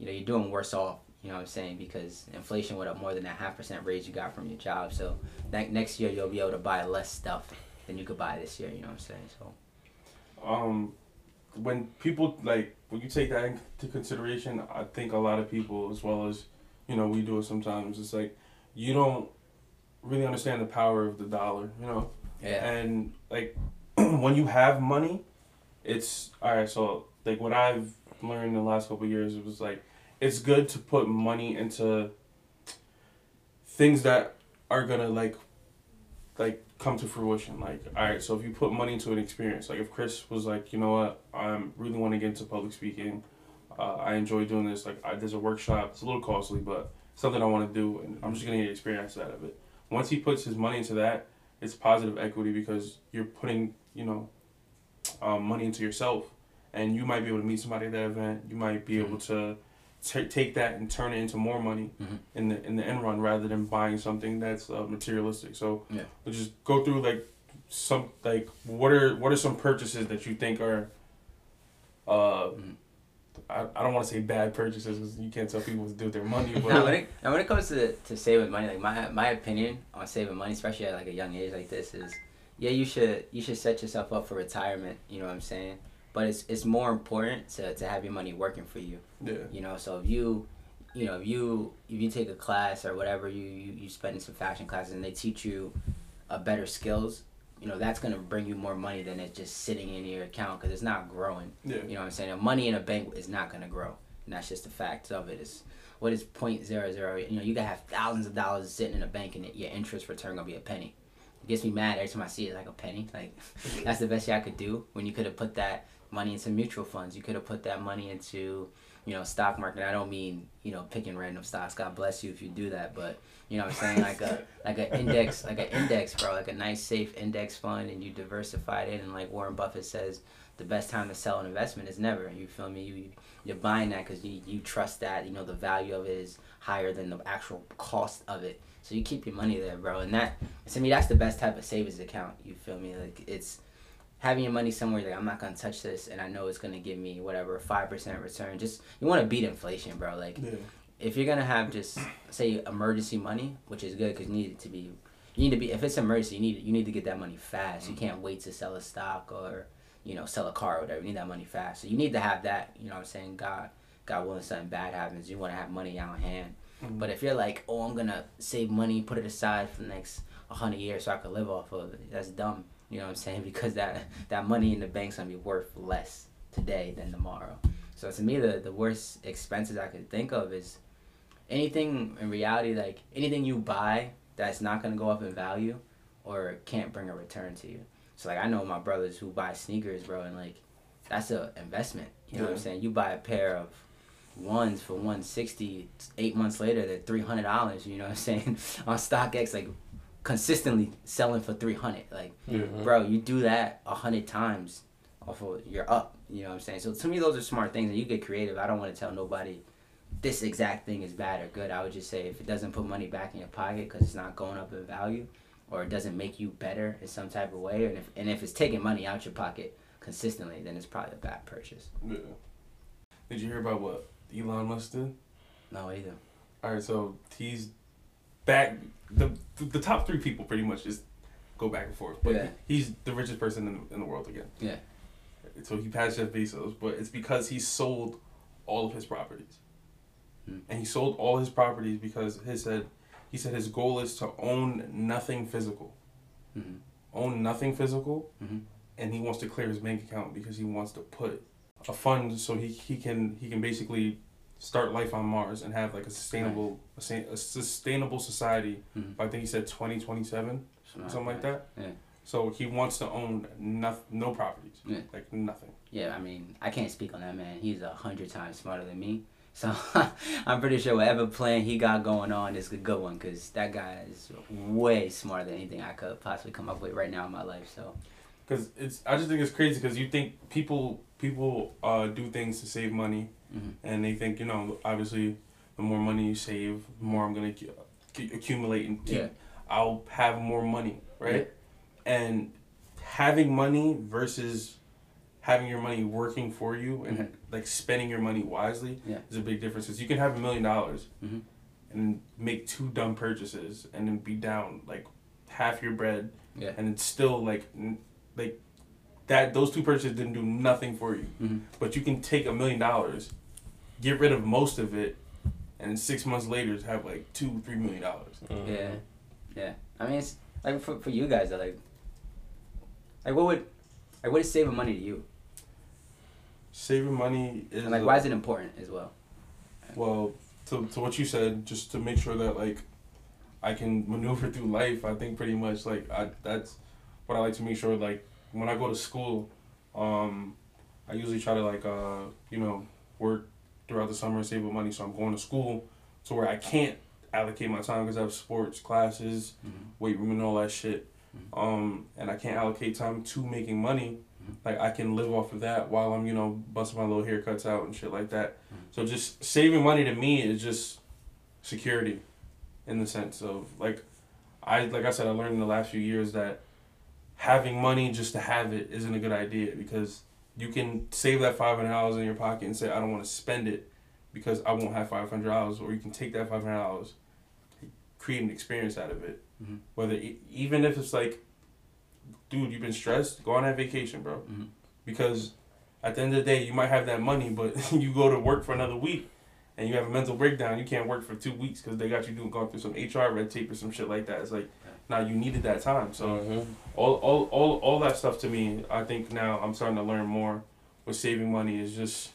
you know, you're doing worse off. You know what I'm saying? Because inflation went up more than that half percent raise you got from your job. So ne- next year you'll be able to buy less stuff than you could buy this year. You know what I'm saying? So. um, when people like when you take that into consideration, I think a lot of people, as well as you know, we do it sometimes. It's like you don't really understand the power of the dollar. You know, Yeah. and like when you have money, it's all right. So like what I've learned in the last couple of years, it was like it's good to put money into things that are gonna like like come to fruition. Like all right, so if you put money into an experience, like if Chris was like, you know what, I really want to get into public speaking. Uh, I enjoy doing this. Like I, there's a workshop. It's a little costly, but something I want to do, and I'm just gonna get experience out of it. Once he puts his money into that, it's positive equity because you're putting you know um, money into yourself and you might be able to meet somebody at that event you might be able to ta take that and turn it into more money Mhm. in the in the end run rather than buying something that's uh, materialistic so Yeah. we'll just go through like some like what are what are some purchases that you think are uh Mhm. I, I don't want to say bad purchases because you can't tell people what to do with their money but when it, now when it comes to, to saving money, like my my opinion on saving money, especially at like a young age like this, is yeah, you should you should set yourself up for retirement. You know what I'm saying? But it's it's more important to, to have your money working for you. yeah You know, so if you you know if you if you take a class or whatever you you, you spend in some fashion classes and they teach you a better skills, you know that's gonna bring you more money than it's just sitting in your account because it's not growing. yeah You know what I'm saying? And money in a bank is not gonna grow, and that's just the fact of it. Is what is point zero zero? You know, you gotta have thousands of dollars sitting in a bank, and your interest return gonna be a penny. It gets me mad every time I see it like a penny. Like that's the best y'all could do when you could have put that money into mutual funds. You could have put that money into you know stock market. I don't mean you know picking random stocks. God bless you if you do that, but you know what I'm saying like a like an index like an index bro like a nice safe index fund and you diversified it and like Warren Buffett says the best time to sell an investment is never. You feel me? You you're buying that because you, you trust that you know the value of it is higher than the actual cost of it. So you keep your money there, bro. And that to me that's the best type of savings account. You feel me? Like it's having your money somewhere like I'm not gonna touch this and I know it's gonna give me whatever five percent return. Just you want to beat inflation, bro. Like yeah if you're gonna have just say emergency money, which is good because you need it to be, you need to be if it's emergency, you need you need to get that money fast. You mm-hmm. can't wait to sell a stock or you know sell a car or whatever. You need that money fast. So you need to have that. You know what I'm saying? God, God willing, something bad happens, you want to have money on hand. Mm-hmm. But if you're like, oh, I'm gonna save money, put it aside for the next hundred years so I can live off of it, that's dumb. You know what I'm saying? Because that that money in the bank's gonna be worth less today than tomorrow. So to me, the the worst expenses I could think of is anything in reality, like anything you buy that's not gonna go up in value or can't bring a return to you. So like I know my brothers who buy sneakers, bro, and like that's an investment. You know what I'm saying? You buy a pair of ones for 160 eight months later they're $300 you know what i'm saying on stockx like consistently selling for 300 like yeah. bro you do that a hundred times off of you're up you know what i'm saying? So to me those are smart things and you get creative. I don't want to tell nobody this exact thing is bad or good. I would just say if it doesn't put money back in your pocket because it's not going up in value or it doesn't make you better in some type of way and if, and if it's taking money out your pocket consistently then it's probably a bad purchase. Yeah. Did you hear about what Elon Musk did? No either All right, so he's back. The the top three people pretty much just go back and forth. But Yeah. he's the richest person in the, in the world again. Yeah. So he passed Jeff Bezos, but it's because he sold all of his properties. Mm. and he sold all his properties because his said he said his goal is to own nothing physical, Mhm. own nothing physical, Mhm. and he wants to clear his bank account because he wants to put a fund so he, he can he can basically start life on Mars and have like a sustainable a, a sustainable society. Mhm. I think he said twenty twenty seven something like that. Yeah. So he wants to own no, no properties, Yeah. like nothing. Yeah, I mean, I can't speak on that man. He's a hundred times smarter than me. So I'm pretty sure whatever plan he got going on is a good one because that guy is way smarter than anything I could possibly come up with right now in my life. So Because it's I just think it's crazy because you think people people uh, do things to save money Mhm. and they think you know obviously the more money you save, the more I'm gonna cu- cu- accumulate and keep. Yeah. I'll have more money, right? And having money versus having your money working for you and Mhm. like spending your money wisely Yeah. is a big difference. Because you can have a million dollars Mhm. and make two dumb purchases and then be down like half your bread Yeah. and it's still like n- like that those two purchases didn't do nothing for you Mhm. but you can take a million dollars get rid of most of it and six months later have like two three million dollars yeah, yeah. I mean, it's like for for you guys, though, like, like what would, like what is saving money to you? saving money is And like, a- why is it important as well? well to, to what you said just to make sure that like i can maneuver through life i think pretty much like I, that's what i like to make sure like when i go to school um i usually try to like uh you know work throughout the summer and save up money. So i'm going to school to where i can't allocate my time because i have sports classes Mhm. weight room and all that shit. Um and i can't allocate time to making money. Like i can live off of that while i'm you know busting my little haircuts out and shit like that. So just saving money to me is just security, in the sense of like, I like I said I learned in the last few years that having money just to have it isn't a good idea because you can save that five hundred dollars in your pocket and say I don't want to spend it because I won't have five hundred dollars, or you can take that five hundred dollars, create an experience out of it. Mhm. Whether even if it's like, dude, you've been stressed, go on that vacation, bro, Mhm. because at the end of the day, you might have that money, but you go to work for another week and you have a mental breakdown. You can't work for two weeks because they got you doing going through some HR red tape or some shit like that. It's like, now you needed that time. So Mhm. all, all, all, all that stuff to me, I think now I'm starting to learn more with saving money is just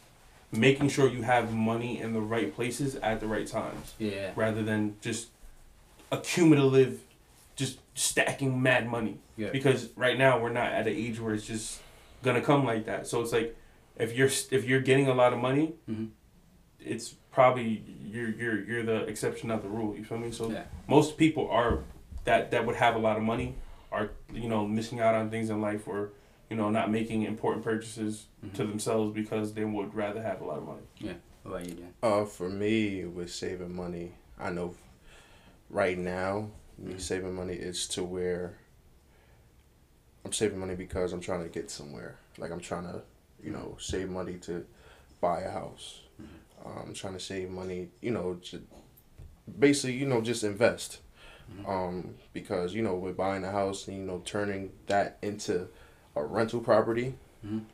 making sure you have money in the right places at the right times Yeah. rather than just accumulative, just stacking mad money. Yeah. Because right now we're not at an age where it's just gonna come like that. So it's like if you're if you're getting a lot of money, Mhm. it's probably you're you're you're the exception not the rule. You feel me? So Yeah. most people are that that would have a lot of money are you know missing out on things in life or you know not making important purchases to Mhm. themselves because they would rather have a lot of money. Yeah. What about you, Dan? Uh, for me, with saving money, I know right now, me Mhm. saving money is to where I'm saving money because I'm trying to get somewhere. Like I'm trying to, you know, save money to buy a house. Um, I'm trying to save money, you know, to basically, you know, just invest. Mhm. Um, because you know, with buying a house and you know turning that into a rental property, Mhm.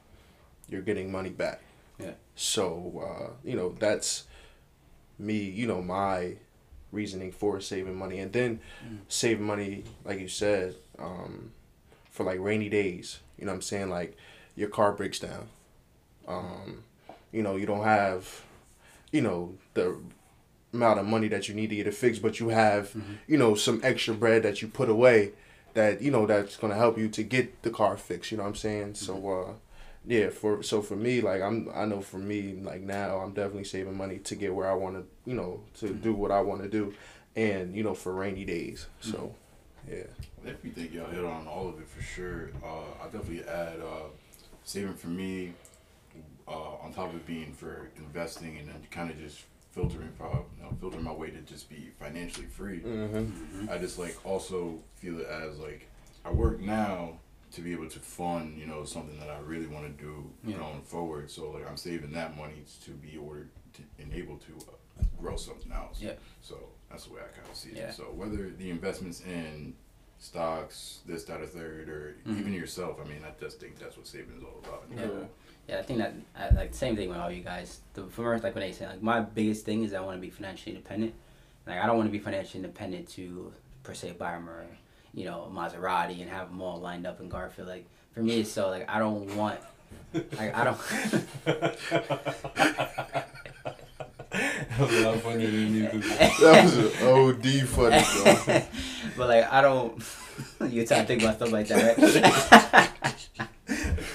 you're getting money back. Yeah. So uh, you know that's me. You know my reasoning for saving money, and then Mm. saving money, like you said, um, for like rainy days. You know what I'm saying? Like your car breaks down. Um, you know you don't have, you know the amount of money that you need to get it fixed, but you have, Mhm. you know, some extra bread that you put away that you know that's gonna help you to get the car fixed. You know what I'm saying? So uh, yeah, for so for me, like I'm I know for me, like now I'm definitely saving money to get where I want to, you know, to do what I want to do, and you know for rainy days. So yeah. I definitely think y'all hit on all of it for sure. Uh, I definitely add uh, saving for me uh, on top of being for investing and then kind of just filtering, prob- you know, filtering my way to just be financially free. Mm-hmm. I just like also feel it as like I work now to be able to fund you know something that I really want to do Yeah. going forward. So like I'm saving that money to be ordered to enable to uh, grow something else. Yeah. So that's the way I kind of see Yeah. it. So whether the investments in stocks, this, that, or third, or Mhm. even yourself, I mean, I just think that's what saving is all about. Yeah. know? Yeah, I think that I, like same thing with all you guys. The first like when they say like my biggest thing is I want to be financially independent. Like I don't want to be financially independent to per se buy or you know a Maserati and have them all lined up in Garfield. Like for me, it's so like I don't want. Like I don't. that was a lot funnier than you. That was an OD funny, bro. but like I don't. you try to think about stuff like that, right?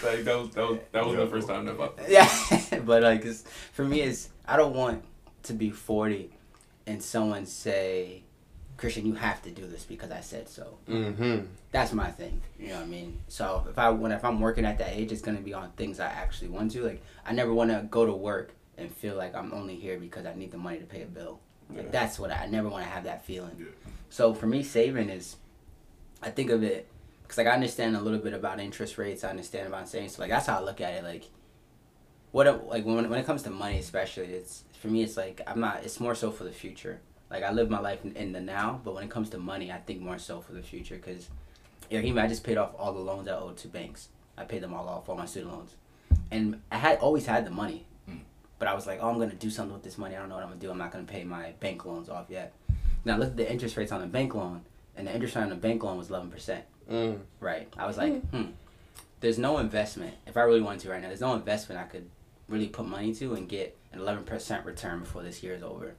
Like that was that was that was the first time that happened. yeah, but like, it's, for me, it's I don't want to be forty, and someone say, "Christian, you have to do this because I said so." Mm-hmm. That's my thing. You know what I mean? So if I when if I'm working at that age, it's gonna be on things I actually want to. Like I never want to go to work and feel like I'm only here because I need the money to pay a bill. Like Yeah. that's what I, I never want to have that feeling. Yeah. So for me, saving is, I think of it because like I understand a little bit about interest rates. I understand about savings. So like that's how I look at it. Like, what like when when it comes to money, especially, it's for me. It's like I'm not. It's more so for the future. Like I live my life in, in the now, but when it comes to money, I think more so for the future because, you know, even I just paid off all the loans I owed to banks. I paid them all off, all my student loans, and I had always had the money. Mm. But I was like, oh, I'm gonna do something with this money. I don't know what I'm gonna do. I'm not gonna pay my bank loans off yet. Now look at the interest rates on the bank loan, and the interest rate on the bank loan was 11 percent. Mm. Right. I was like, hmm. There's no investment. If I really wanted to right now, there's no investment I could really put money to and get an 11% return before this year is over.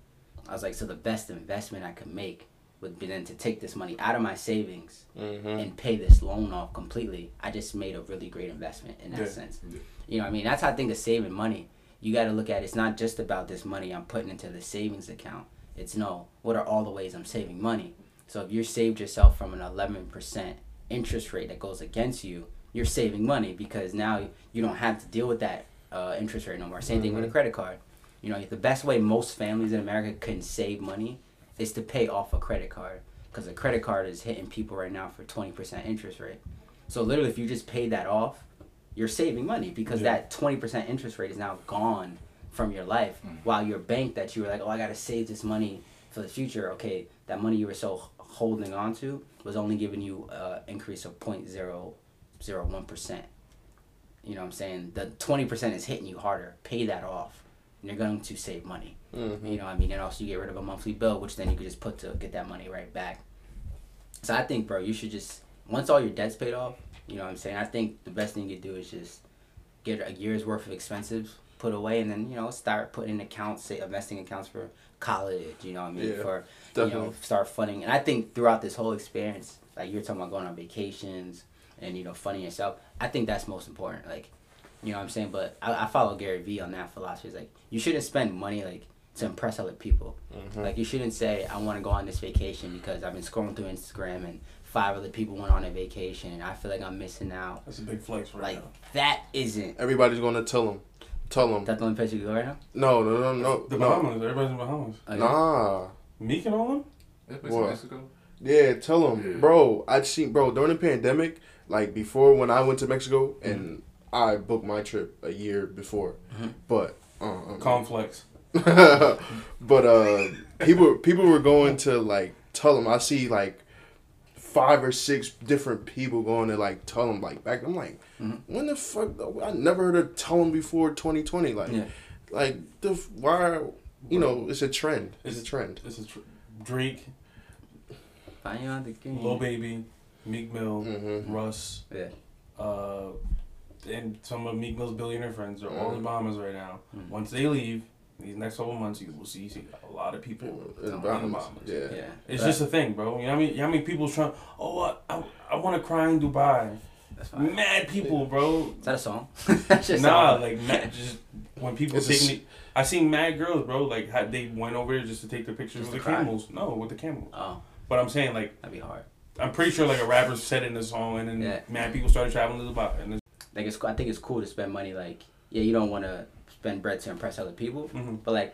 I was like, so the best investment I could make would be then to take this money out of my savings Mm-hmm. and pay this loan off completely. I just made a really great investment in that Yeah. sense. Yeah. You know what I mean? That's how I think of saving money. You got to look at it. it's not just about this money I'm putting into the savings account. It's no, what are all the ways I'm saving money? So if you saved yourself from an 11% interest rate that goes against you, you're saving money because now you don't have to deal with that uh, interest rate no more. Same thing with a credit card. You know, the best way most families in America can save money is to pay off a credit card because a credit card is hitting people right now for 20% interest rate. So literally, if you just pay that off, you're saving money because Yeah. that 20% interest rate is now gone from your life. Mm. While your bank that you were like, oh, I got to save this money for the future. Okay, that money you were so holding on to was only giving you an increase of 0.001%. You know what I'm saying? The 20% is hitting you harder. Pay that off. And you're going to save money. Mm-hmm. You know what I mean? And also you get rid of a monthly bill, which then you could just put to get that money right back. So I think, bro, you should just once all your debt's paid off, you know what I'm saying? I think the best thing you could do is just get a year's worth of expenses put away and then, you know, start putting in accounts, say investing accounts for college, you know what I mean? Yeah, for you know, start funding. And I think throughout this whole experience, like you're talking about going on vacations and, you know, funding yourself, I think that's most important. Like, you know what I'm saying? But I, I follow Gary Vee on that philosophy. It's like you shouldn't spend money like to impress other people. Mm-hmm. Like you shouldn't say I want to go on this vacation because I've been scrolling through Instagram and five other people went on a vacation and I feel like I'm missing out. That's a big flex right Like now. that isn't. Everybody's gonna tell him. Tell him. That's the only place you can go right now. No, no, no, no. The no. Bahamas, everybody's in Bahamas. Okay. Nah. Meek and all them? That place What? in Mexico? Yeah, Tulum. Yeah. bro. I seen, bro, during the pandemic, like before when I went to Mexico, and I booked my trip a year before, Mhm. but uh, Conflex. but uh, people people were going to like Tulum. I see like five or six different people going to like Tulum like back. I'm like, Mhm. when the fuck? I never heard of Tulum before 2020. Like, Yeah. like the why? You know, it's a trend. It's a trend. It's a tr- Drake, Find you on the game. Lil Baby, Meek Mill, Mm-hmm. Russ, Yeah. uh, and some of Meek Mill's billionaire friends are all the. Bahamas right now. Mhm. Once they leave, these next couple months, you will see, you see a lot of people In down Bahamas. Yeah. Yeah. It's But just a thing, bro. You know what I mean? You know how many people's trying? Oh, I, I, I want to cry in Dubai. That's fine. Mad people, bro. Is that a song? That's just Nah, song. like mad, just when people It's a taking s- it. I seen mad girls, bro. Like how they went over there just to take their pictures Just with the cry? camels. No, with the camels. Oh, But I'm saying like that'd be hard. I'm pretty sure like a rapper said in the song, and then Yeah. mad people started traveling to the Dubai. And it's, Like it's. I think it's cool to spend money. Like yeah, you don't want to spend bread to impress other people, Mhm. but like.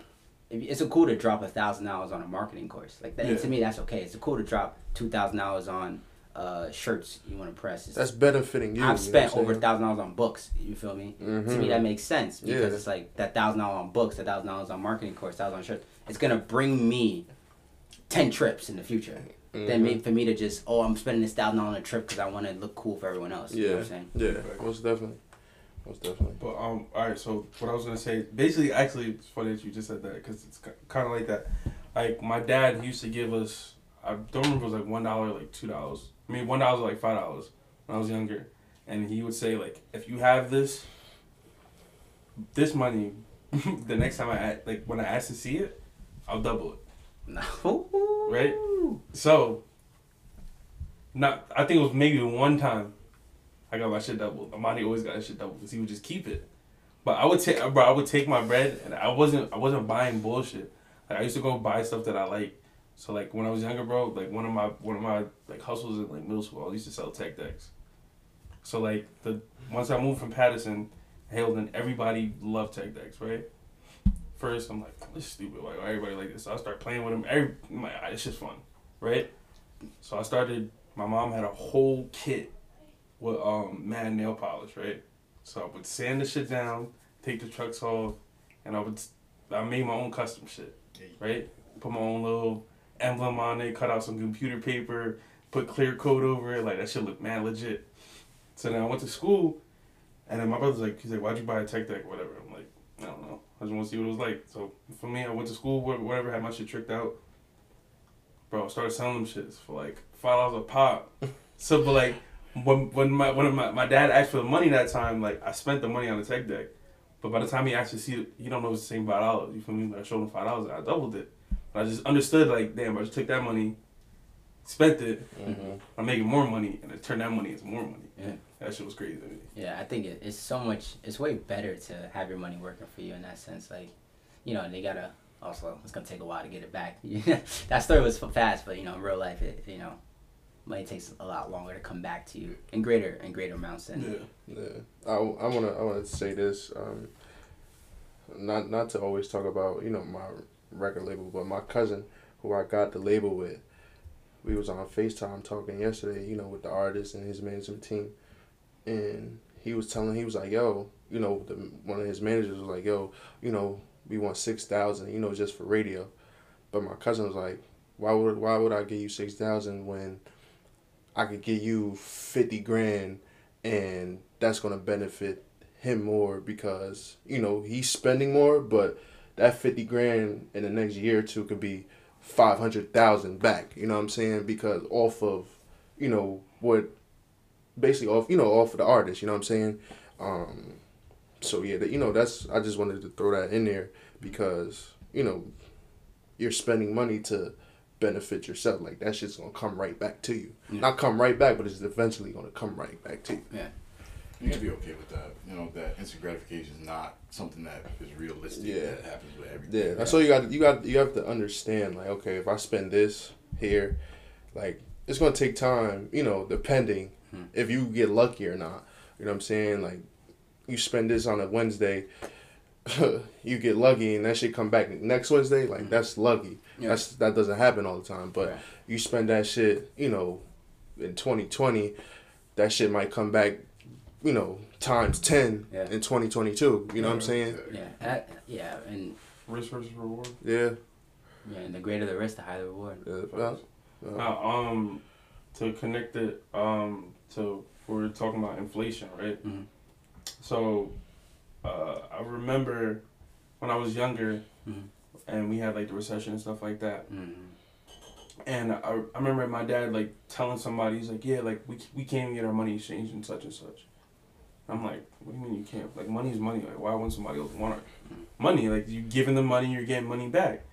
It's a cool to drop a thousand dollars on a marketing course like that. Yeah. To me, that's okay. It's cool to drop two thousand dollars on uh, shirts you want to press. It's, That's benefiting you. I've spent over a that. thousand dollars on books. You feel me? To me, that makes sense because Mm-hmm. Yeah. it's like that thousand dollars on books, that thousand dollars on marketing course, thousand on shirts. It's gonna bring me ten trips in the future. Mm-hmm. Then maybe for me to just oh I'm spending this thousand dollars on a trip because I want to look cool for everyone else. You know Yeah, what I'm saying? yeah, most definitely. most definitely. But um, all right. So what I was gonna say, basically, actually, it's funny that you just said that because it's kind of like that. Like my dad used to give us. I don't remember if it was like one dollar, like two dollars. I mean, one dollar was like five dollars when I was younger, and he would say like, if you have this, this money, the next time I act, like when I ask to see it, I'll double it. No. Right? So, not I think it was maybe one time I got my shit doubled. Amani always got his shit doubled because he would just keep it. But I would take, bro. I would take my bread, and I wasn't, I wasn't buying bullshit. Like I used to go buy stuff that I like. So like when I was younger, bro, like one of my one of my like hustles in like middle school, I used to sell tech decks. So like the once I moved from Paterson, Haledon, everybody loved tech decks, right? First, I'm like, this is stupid. Why everybody like this? So I start playing with them. Every, I'm like, "Ah, it's just fun, right? So I started. My mom had a whole kit with um mad nail polish, right? So I would sand the shit down, take the trucks off, and I would I made my own custom shit, right? Put my own little emblem on it, cut out some computer paper, put clear coat over it, like that shit looked mad legit. So then I went to school, and then my brother's like, he's like, why'd you buy a tech deck whatever? I'm like, I don't know. I just want to see what it was like. So for me, I went to school, whatever, had my shit tricked out. Bro, I started selling them shits for like five dollars a pop. So, but like when when my when my, my dad asked for the money that time, like I spent the money on the tech deck. But by the time he actually see it, he don't know it's the same five dollars. You feel me? But I showed him five dollars, and I doubled it. But I just understood like, damn, I just took that money, spent it, Mm-hmm. I'm making more money, and it turned that money into more money. Yeah. That shit was crazy to me. Yeah, I think it, it's so much. It's way better to have your money working for you in that sense. Like, you know, they gotta also. It's gonna take a while to get it back. that story was fast, but you know, in real life, it you know, money takes a lot longer to come back to you in greater in greater amounts than. Yeah. Yeah, I, I wanna I wanna say this. Um, not not to always talk about you know my record label, but my cousin who I got the label with, we was on Facetime talking yesterday. You know, with the artist and his management team, and he was telling he was like, yo, you know, the, one of his managers was like, yo, you know, we want six thousand, you know, just for radio, but my cousin was like, why would why would I give you six thousand when I could give you fifty grand and that's gonna benefit him more because you know he's spending more, but that fifty grand in the next year or two could be five hundred thousand back. You know what I'm saying? Because off of you know what, basically off you know off of the artist. You know what I'm saying? Um, so yeah, that, you know that's I just wanted to throw that in there because you know you're spending money to benefit yourself. Like that shit's gonna come right back to you. Yeah. Not come right back, but it's eventually gonna come right back to you. You gotta be okay with that. You know that instant gratification is not something that is realistic. Yeah. That happens with everything. Yeah, that's all you got. You got. You have to understand. Like, okay, if I spend this here, like, it's gonna take time. You know, depending Hmm. if you get lucky or not. You know what I'm saying? Like, you spend this on a Wednesday, you get lucky, and that shit come back next Wednesday. Like, that's lucky. Yeah. That's that doesn't happen all the time. But Right. you spend that shit. You know, in 2020, that shit might come back. You know, times ten Yeah. in 2022. You know what I'm saying? Yeah, and I, yeah, and Risk versus reward. Yeah. yeah, and the greater the risk, the higher the reward. yeah well, well. Now, um, to connect it, um, to we're talking about inflation, right? Mhm. So, uh, I remember when I was younger, Mhm. and we had like the recession and stuff like that. Mm-hmm. And I, I remember my dad like telling somebody, he's like, yeah, like we we can't even get our money exchanged and such and such. I'm like, what do you mean you can't? Like money is money. Like why wouldn't somebody else want our money? Like you giving them money, you're getting money back.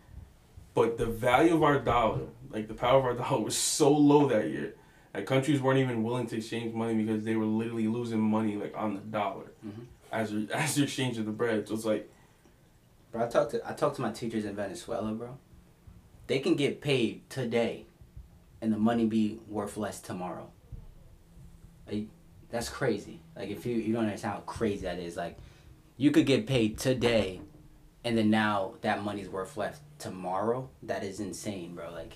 But the value of our dollar, like the power of our dollar, was so low that year. Like countries weren't even willing to exchange money because they were literally losing money like on the dollar Mhm. as you're, as you're exchanging the bread. So it's like, Bro, I talked to I talked to my teachers in Venezuela, bro. They can get paid today, and the money be worth less tomorrow. Like, that's crazy. Like if you you don't understand how crazy that is. Like, you could get paid today, and then now that money's worth less tomorrow. That is insane, bro. Like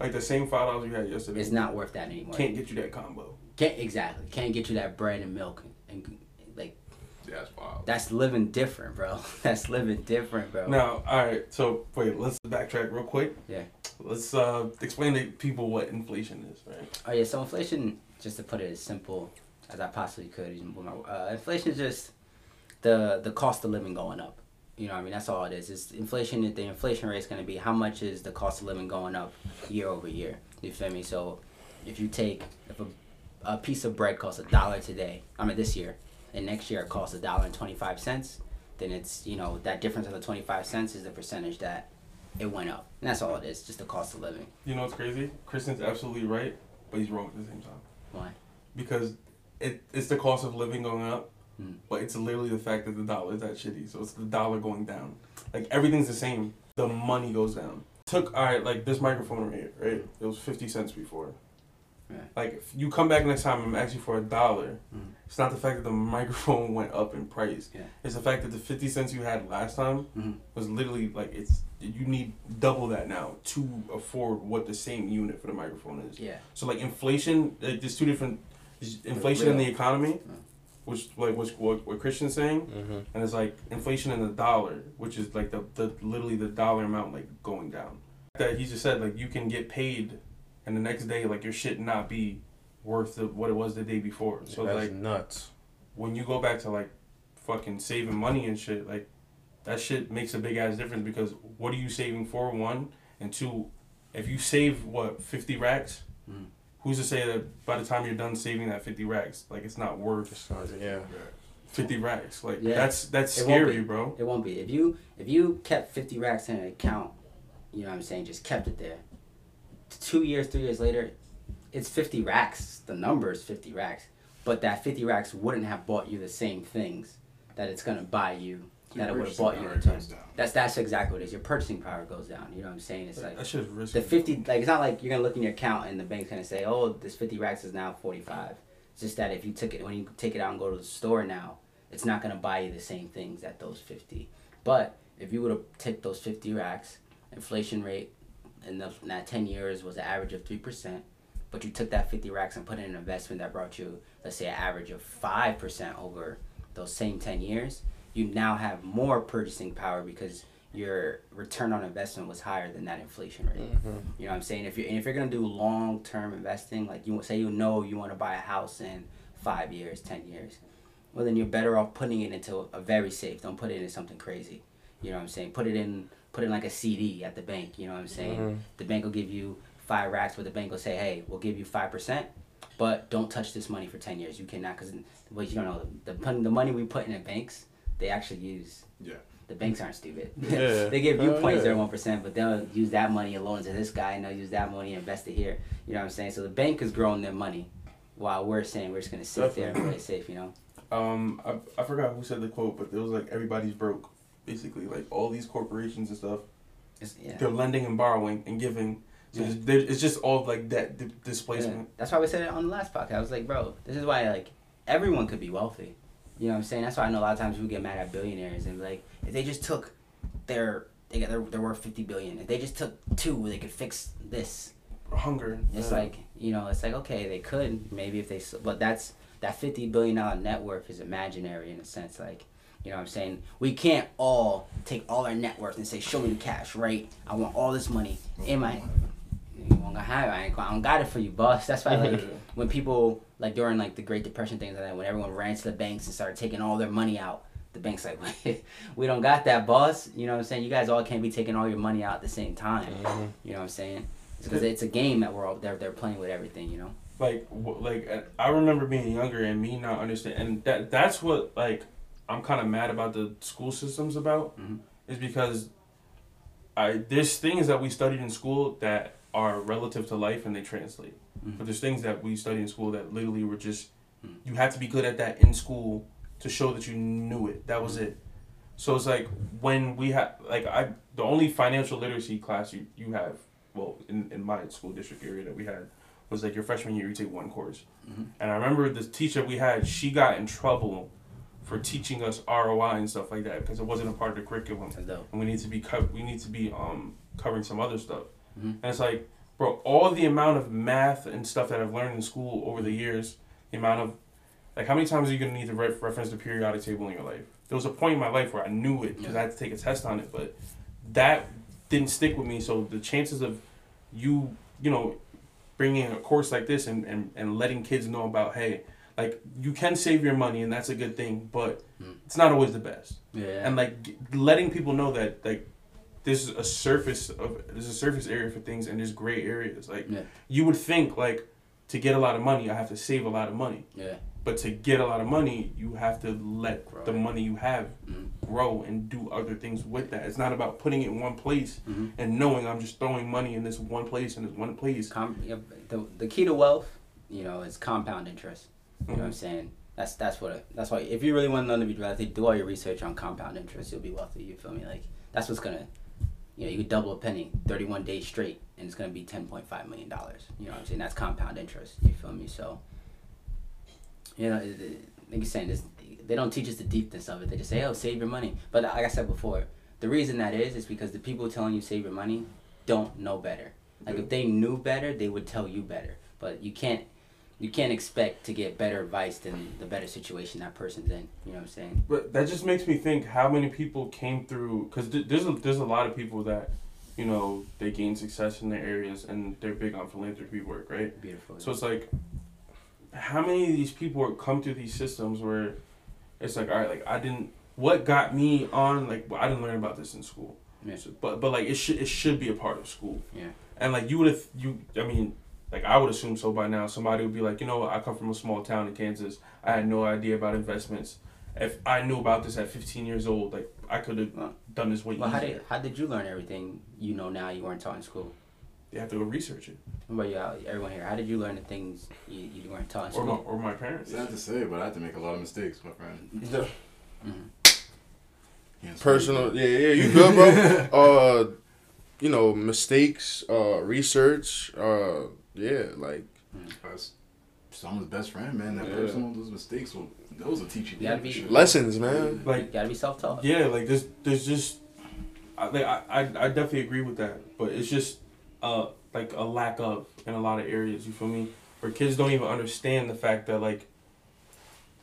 like the same five dollars you had yesterday. it's not worth that anymore. Can't get you that combo. Can't exactly can't get you that bread and milk and, and like Yeah, that's wild. that's living different, bro. That's living different, bro. Now, all right. So wait, let's backtrack real quick. Yeah. Let's uh, explain to people what inflation is, right? Oh yeah, so inflation, just to put it as simple as I possibly could, with my, uh, inflation is just the the cost of living going up. You know, what I mean, that's all it is. It's inflation. The inflation rate is going to be how much is the cost of living going up year over year. You feel me? So, if you take if a, a piece of bread costs a dollar today, I mean this year, and next year it costs a dollar and twenty five cents, then it's you know that difference of the twenty five cents is the percentage that it went up, and that's all it is. Just the cost of living. You know what's crazy? Christian's absolutely right, but he's wrong at the same time. Why? Because it it's the cost of living going up, Mm. but it's literally the fact that the dollar is that shitty. So it's the dollar going down. Like everything's the same. The money goes down. Took all right, like this microphone right, here, right? It was fifty cents before. Right. Like if you come back next time and ask you for a dollar, Mm. it's not the fact that the microphone went up in price. Yeah. It's the fact that the fifty cents you had last time Mhm. was literally like it's you need double that now to afford what the same unit for the microphone is. Yeah. So like inflation, like there's two different inflation in the economy, Yeah. which like which what, what Christian's saying, Mm-hmm. and it's like inflation in the dollar, which is like the, the literally the dollar amount like going down. That he just said like you can get paid, and the next day like your shit not be worth the, what it was the day before. So That's like nuts. when you go back to like fucking saving money and shit, like that shit makes a big ass difference because what are you saving for? One and two, if you save what fifty racks, Mhm. Who's to say that by the time you're done saving that fifty racks, like it's not worth It's not- yeah. fifty racks? Like Yeah. that's that's It scary, bro. It won't be. If you if you kept fifty racks in an account, you know what I'm saying, just kept it there. Two years, three years later, it's fifty racks. The number is fifty racks. But that fifty racks wouldn't have bought you the same things that it's gonna buy you that it would have bought you in return. That's that's exactly what it is. Your purchasing power goes down. You know what I'm saying? It's like that shit is risky. the fifty like it's not like you're gonna look in your account and the bank's gonna say, Oh, this fifty racks is now forty five. It's just that if you took it when you take it out and go to the store now, it's not gonna buy you the same things at those fifty. But if you would have take those fifty racks, inflation rate in, the, in that ten years was an average of three percent, but you took that fifty racks and put in an investment that brought you, let's say, an average of five percent over those same ten years, you now have more purchasing power because your return on investment was higher than that inflation rate. Mm-hmm. You know what I'm saying? If you're and if you're gonna do long term investing, like you say you know you want to buy a house in five years, ten years, well then you're better off putting it into a very safe. Don't put it into something crazy. You know what I'm saying? Put it in put it in like a CD at the bank. You know what I'm saying? Mm-hmm. The bank will give you five racks, but the bank will say, hey, we'll give you five percent, but don't touch this money for ten years. You cannot because well you don't know the the money we put in the banks they actually use. Yeah. The banks aren't stupid. Yeah. they give you Oh, point yeah. zero one percent, but they'll use that money and loan it to this guy, and they'll use that money and invest it here. You know what I'm saying? So the bank is growing their money, while we're saying we're just gonna sit there and play safe. You know? Um, I, I forgot who said the quote, but it was like everybody's broke, basically. Like all these corporations and stuff, yeah. they're lending and borrowing and giving. So Yeah. it's, it's just all like debt di- Yeah. displacement. That's why we said it on the last podcast. I was like, bro, this is why like everyone could be wealthy. You know what I'm saying? That's why I know a lot of times we get mad at billionaires and be like, if they just took their they got their they're worth fifty billion. If they just took two, they could fix this. Hunger. It's yeah. like you know, it's like okay, they could maybe if they, but that's that fifty billion dollar net worth is imaginary in a sense. Like you know, what I'm saying we can't all take all our net worth and say, show me the cash, right? I want all this money in my. You won't have it. I, ain't, I don't got it for you, boss. That's why like when people like during like the Great Depression things like that, when everyone ran to the banks and started taking all their money out, the bank's like, we don't got that, boss. You know what I'm saying? You guys all can't be taking all your money out at the same time. You know what I'm saying? Because it's a game that we're all they're they're playing with everything. You know. like like uh, I remember being younger and me not understand and that that's what like I'm kind of mad about the school systems about Mhm. is because I there's things that we studied in school that are relative to life and they translate. Mhm. but there's things that we study in school that literally were just Mhm. you had to be good at that in school to show that you knew it. That was it. So it's like when we have like I the only financial literacy class you you have well in, in my school district area that we had was like your freshman year you take one course. Mhm. and i remember the teacher we had she got in trouble for teaching us roi and stuff like that because it wasn't a part of the curriculum. And we need to be co- we need to be um covering some other stuff Mhm. and it's like bro all the amount of math and stuff that i've learned in school over the years the amount of like how many times are you going to need to re- reference the periodic table in your life there was a point in my life where i knew it because i had to take a test on it but that didn't stick with me so the chances of you you know bringing a course like this and, and, and letting kids know about hey like you can save your money and that's a good thing, but Mm. it's not always the best. Yeah. And like letting people know that like there's a surface of there's a surface area for things and there's gray areas. Like Yeah. you would think like to get a lot of money, I have to save a lot of money. yeah. But to get a lot of money, you have to let Grow. the money you have Mhm. grow and do other things with that. It's not about putting it in one place Mhm. and knowing I'm just throwing money in this one place and this one place. Com- yeah, the, the key to wealth, you know, is compound interest. You know what I'm Mhm. saying? That's that's what. It, that's why if you really want to know to be wealthy, do all your research on compound interest. You'll be wealthy. You feel me? Like that's what's gonna, you know, you could double a penny, thirty one days straight, and it's gonna be ten point five million dollars. You know what I'm saying? That's compound interest. You feel me? So, you know, like you're saying, this, they don't teach us the deepness of it. They just say, "Oh, save your money." But like I said before, the reason that is is because the people telling you save your money don't know better. Like if they knew better, they would tell you better. But you can't you can't expect to get better advice than the better situation that person's in. You know what I'm saying? But that just makes me think how many people came through because th- there's a, there's a lot of people that you know they gain success in their areas and they're big on philanthropy work, right? Beautiful. So it's like how many of these people are- come through these systems where it's like all right, like I didn't what got me on like well, I didn't learn about this in school, Yeah. So- but but like it should it should be a part of school. Yeah. And like you would have you I mean like I would assume so by now somebody would be like you know what I come from a small town in Kansas I had no idea about investments. If I knew about this at 15 years old, like I could have Well- done this way well, how did how did you learn everything you know now you weren't taught in school? You have to go research it, What about you, everyone here? How did you learn the things you, you weren't taught in or my school? or my parents. Sad to say, but I had to make a lot of mistakes, my friend. Mhm. Can't speak. Personal, yeah, yeah, you good, bro? uh, you know, mistakes, uh, research, uh, yeah, like That's someone's best friend, man. That Yeah. person, those mistakes will, those will teach you. You gotta be- sure. lessons, man. Like you gotta be self taught. Yeah, like there's there's just I like, I, I I definitely agree with that, but it's just uh like a lack of in a lot of areas. You feel me? Where kids don't even understand the fact that like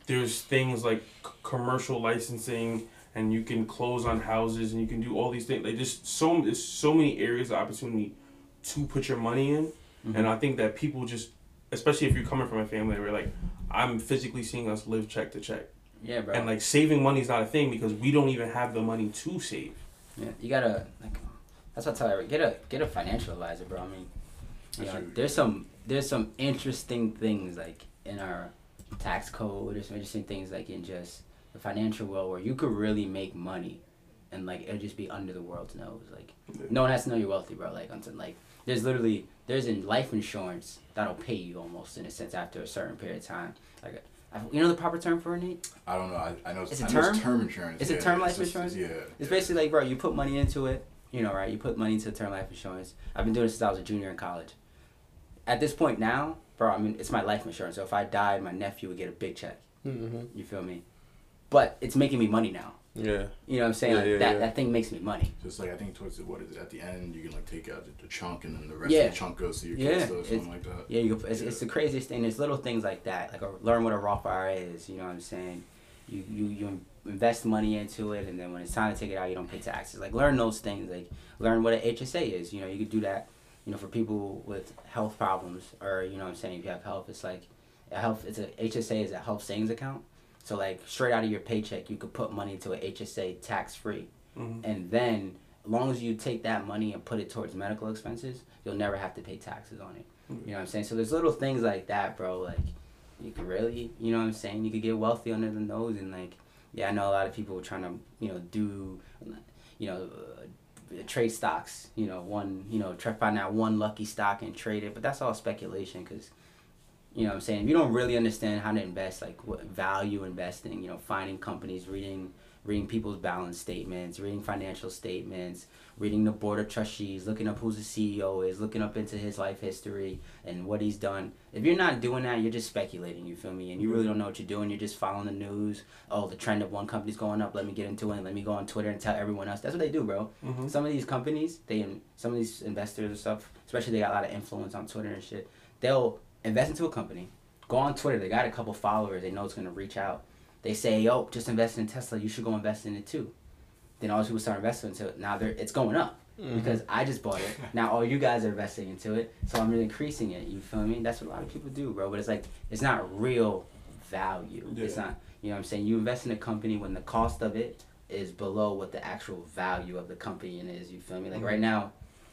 there's things like c- commercial licensing and you can close on houses and you can do all these things. Like just so there's so many areas of opportunity to put your money in, Mm-hmm. and I think that people just especially if you're coming from a family where like I'm physically seeing us live check to check. Yeah, bro. And like saving money is not a thing because we don't even have the money to save. Yeah, you gotta like. That's what I tell everyone. Get a get a financial advisor, bro. I mean, you know, there's some there's some interesting things like in our tax code. There's some interesting things like in just the financial world where you could really make money, and like it'll just be under the world's nose. Like no one has to know you're wealthy, bro. Like until like there's literally there's in life insurance that'll pay you almost in a sense after a certain period of time. Like I, you know the proper term for it, Nate? I don't know. I, I know. It's a I know term? term insurance. It's a term life just- insurance? Yeah. It's yeah. basically like, bro, you put money into it, you know, right? You put money into term life insurance. I've been doing it since I was a junior in college. At this point now, bro, I mean, it's my life insurance. So if I died, my nephew would get a big check. Mm-hmm. You feel me? But it's making me money now. Yeah, You know what I'm saying? Yeah, like, yeah, that, yeah. that thing makes me money. Just like I think towards the, what is it at the end you can like take out the, the chunk and then the rest Yeah. of the chunk goes to your Yeah, kids or it's- something like that. Yeah, you, it's, Yeah. it's the craziest thing. There's little things like that. Like a, learn what a Roth IRA is. You know what I'm saying? You, you you invest money into it, and then when it's time to take it out, you don't pay taxes. Like learn those things. Like learn what an HSA is. You know, you could do that. You know, for people with health problems, or you know, what I'm saying if you have health, it's like a health. It's a HSA is a health savings account. So like straight out of your paycheck, you could put money into a HSA tax free, Mhm. and then as long as you take that money and put it towards medical expenses, you'll never have to pay taxes on it. You know what I'm saying? So there's little things like that, bro. Like you could really, you know what I'm saying? You could get wealthy under the nose and like, yeah, I know a lot of people trying to, you know, do, you know, uh, trade stocks. You know, one, you know, try to find out one lucky stock and trade it, but that's all speculation because. You know what I'm saying? If you don't really understand how to invest, like what value investing, you know, finding companies, reading reading people's balance statements, reading financial statements, reading the board of trustees, looking up who the CEO is, looking up into his life history and what he's done. If you're not doing that, you're just speculating, you feel me? And you really don't know what you're doing. You're just following the news. Oh, the trend of one company's going up. Let me get into it. Let me go on Twitter and tell everyone else. That's what they do, bro. Mhm. Some of these companies, they some of these investors and stuff, especially they got a lot of influence on Twitter and shit. They'll invest into a company, go on Twitter. They got a couple followers. They know it's gonna reach out. They say, "Yo, just invest in Tesla. You should go invest in it too." Then all those people start investing into it. Now they're it's going up because I just bought it. Now all you guys are investing into it, so I'm really increasing it. You feel me? That's what a lot of people do, bro. But it's like it's not real value. It's not, you know what I'm saying? You invest in a company when the cost of it is below what the actual value of the company is. You feel me? Like Mhm. right now,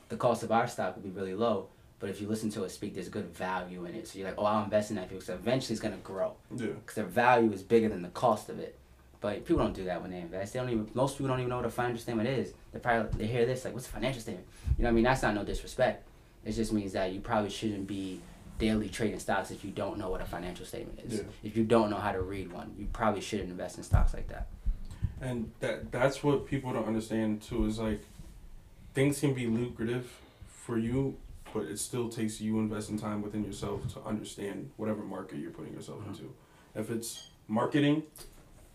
the cost of our stock would be really low. But if you listen to it speak, there's good value in it. So you're like, oh, I'll invest in that because eventually it's gonna grow Yeah. because their value is bigger than the cost of it. But people don't do that when they invest. They don't even. Most people don't even know what a financial statement is. They probably they hear this like, "What's a financial statement?" You know what I mean? That's not no disrespect. It just means that you probably shouldn't be daily trading stocks if you don't know what a financial statement is. Yeah. If you don't know how to read one, you probably shouldn't invest in stocks like that. And that that's what people don't understand too is like things can be lucrative for you, but it still takes you investing time within yourself to understand whatever market you're putting yourself into. If it's marketing,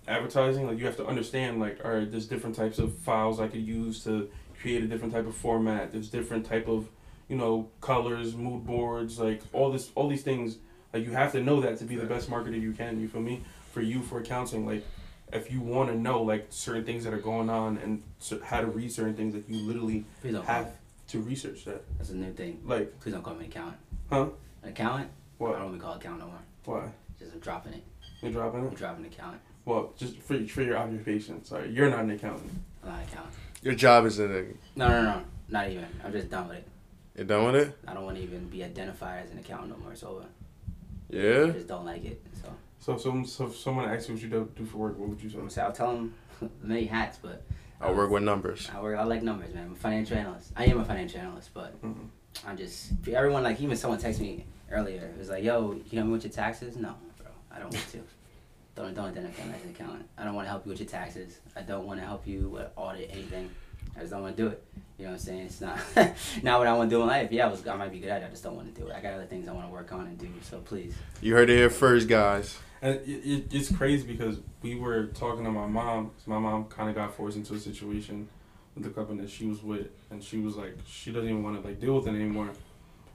advertising, like you have to understand like all right, there's different types of files I could use to create a different type of format. There's different type of, you know, colors, mood boards, like all this all these things like you have to know that to be the best marketer you can, you feel me? For you for accounting, like if you want to know like certain things that are going on and how to read certain things that you literally. Have. To research that That's a new thing. like Please don't call me an accountant. Huh? An accountant? What? I don't even call it accountant no more. why Just I'm dropping it. you're dropping it. I'm it dropping accountant. well just for, for your occupation sorry you're not an accountant I'm not an accountant. Your job is in it. No, no, no, not even. I'm just done with it. You done with it? I don't want to even be identified as an accountant no more. It's over. I Yeah. just don't like it. So so if some so if someone asks you what you do, do for work what would you say I'm say I'll tell them many hats, but I work with numbers. I work. I like numbers, man. I'm a financial analyst. I am a financial analyst, but Mhm. I'm just everyone like even someone texted me earlier. It was like, "Yo, you know me with your taxes?" No, bro. I don't want to. Don't don't identify me as an accountant. I don't want to help you with your taxes. I don't want to help you with audit anything. I just don't want to do it. You know what I'm saying? It's not not what I want to do in life. Yeah, I was I might be good at it. I just don't want to do it. I got other things I want to work on and do. So please. You heard it here first, guys. And it, it, it's crazy because we were talking to my mom my mom kind of got forced into a situation with the company that she was with. And she was like she doesn't even want to like deal with it anymore.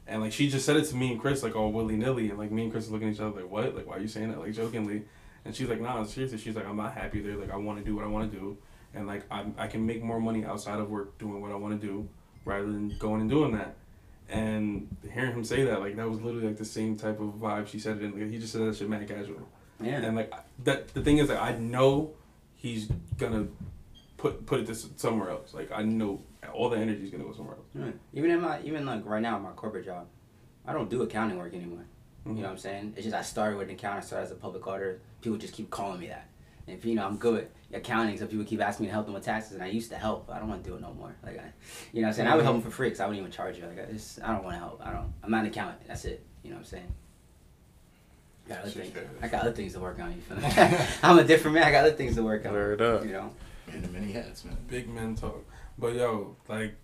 And like she just said it to me and chris like all willy-nilly. And like me and chris looking at each other like what? Like why are you saying that? Like jokingly. And she's like nah seriously. She's like i'm not happy there. Like i want to do what i want to do. And like I'm, i can make more money outside of work doing what i want to do rather than going and doing that. And hearing him say that like that was literally like the same type of vibe she said it in. Like he just said that shit mad casual Yeah. and like that, the thing is that I know he's gonna put put it this somewhere else. Like I know all the energy is gonna go somewhere else. Yeah. Even in my even like right now in my corporate job, I don't do accounting work anymore. You mm-hmm. know what I'm saying? It's just I started with an accountant, started as a public auditor. People just keep calling me that. And if you know I'm good at accounting, so people keep asking me to help them with taxes, and I used to help. I don't want to do it no more. Like I, you know what I'm saying? I would help mm-hmm. them for free because I wouldn't even charge you. Like I just I don't want to help. I don't. I'm not an accountant. That's it. You know what I'm saying? I got other Shit, things. I got other things to work on. You feel me? I'm a different man. I got other things to work on. Word up. You know. Man, the many hats, man. Big men talk. But yo, like,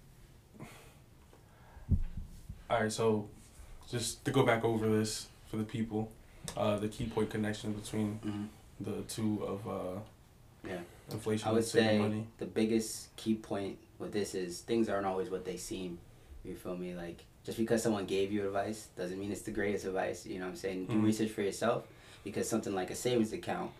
all right. So, just to go back over this for the people, uh, the key point connection between Mhm. the two of uh, Yeah. inflation I and would saving say money. the biggest key point with this is things aren't always what they seem. You feel me? Like just because someone gave you advice doesn't mean it's the greatest advice. You know what I'm saying? Do Mhm. research for yourself because something like a savings account,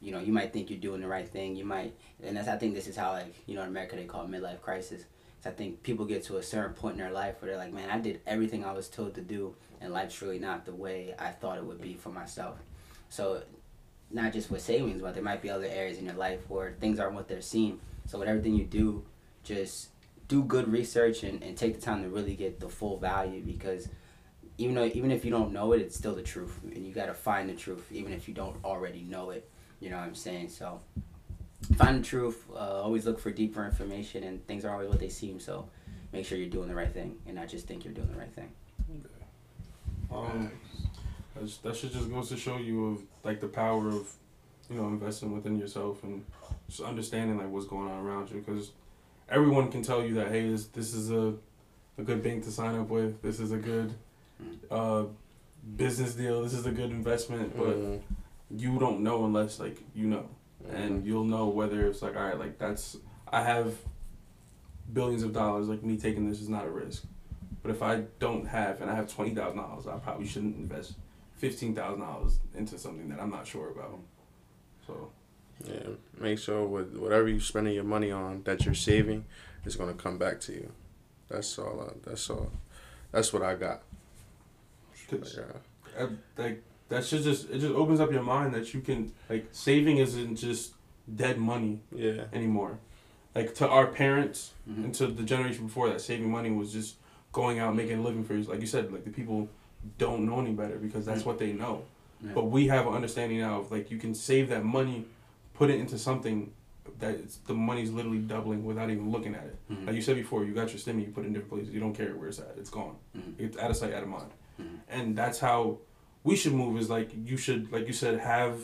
you know, you might think you're doing the right thing. You might, and that's I think this is how like you know in America they call it midlife crisis. So I think people get to a certain point in their life where they're like, man, I did everything I was told to do, and life's really not the way I thought it would be for myself. So not just with savings, but there might be other areas in your life where things aren't what they're seen. So with everything you do, just do good research and, and take the time to really get the full value because even though even if you don't know it, it's still the truth. And you gotta find the truth even if you don't already know it. You know what I'm saying? So find the truth, uh, always look for deeper information and things aren't always what they seem, so make sure you're doing the right thing and not just think you're doing the right thing. Um, that's- that should just goes to show you of like the power of, you know, investing within yourself and just understanding like what's going on around you because everyone can tell you that hey this this is a, a good bank to sign up with. This is a good, uh, business deal. This is a good investment but Mhm. you don't know unless like you know. And you'll know whether it's like all right like that's I have billions of dollars like me taking this is not a risk. But if I don't have and I have twenty thousand dollars I probably shouldn't invest fifteen thousand dollars into something that I'm not sure about. So Yeah, make sure with whatever you're spending your money on that you're saving is gonna come back to you. That's all. I, that's all. That's what I got. 'cause Yeah. I, like that should just it just opens up your mind that you can like saving isn't just dead money Yeah. anymore. Like to our parents Mhm. and to the generation before that, saving money was just going out making a living for you. Like you said, like the people don't know any better because that's what they know. Yeah. But we have an understanding now of like you can save that money, put it into something that it's, the money's literally doubling without even looking at it. Mhm. Like you said before, you got your stimmy, you put it in different places. You don't care where it's at. It's gone. Mhm. It's out of sight, out of mind. Mhm. And that's how we should move. Is like you should, like you said, have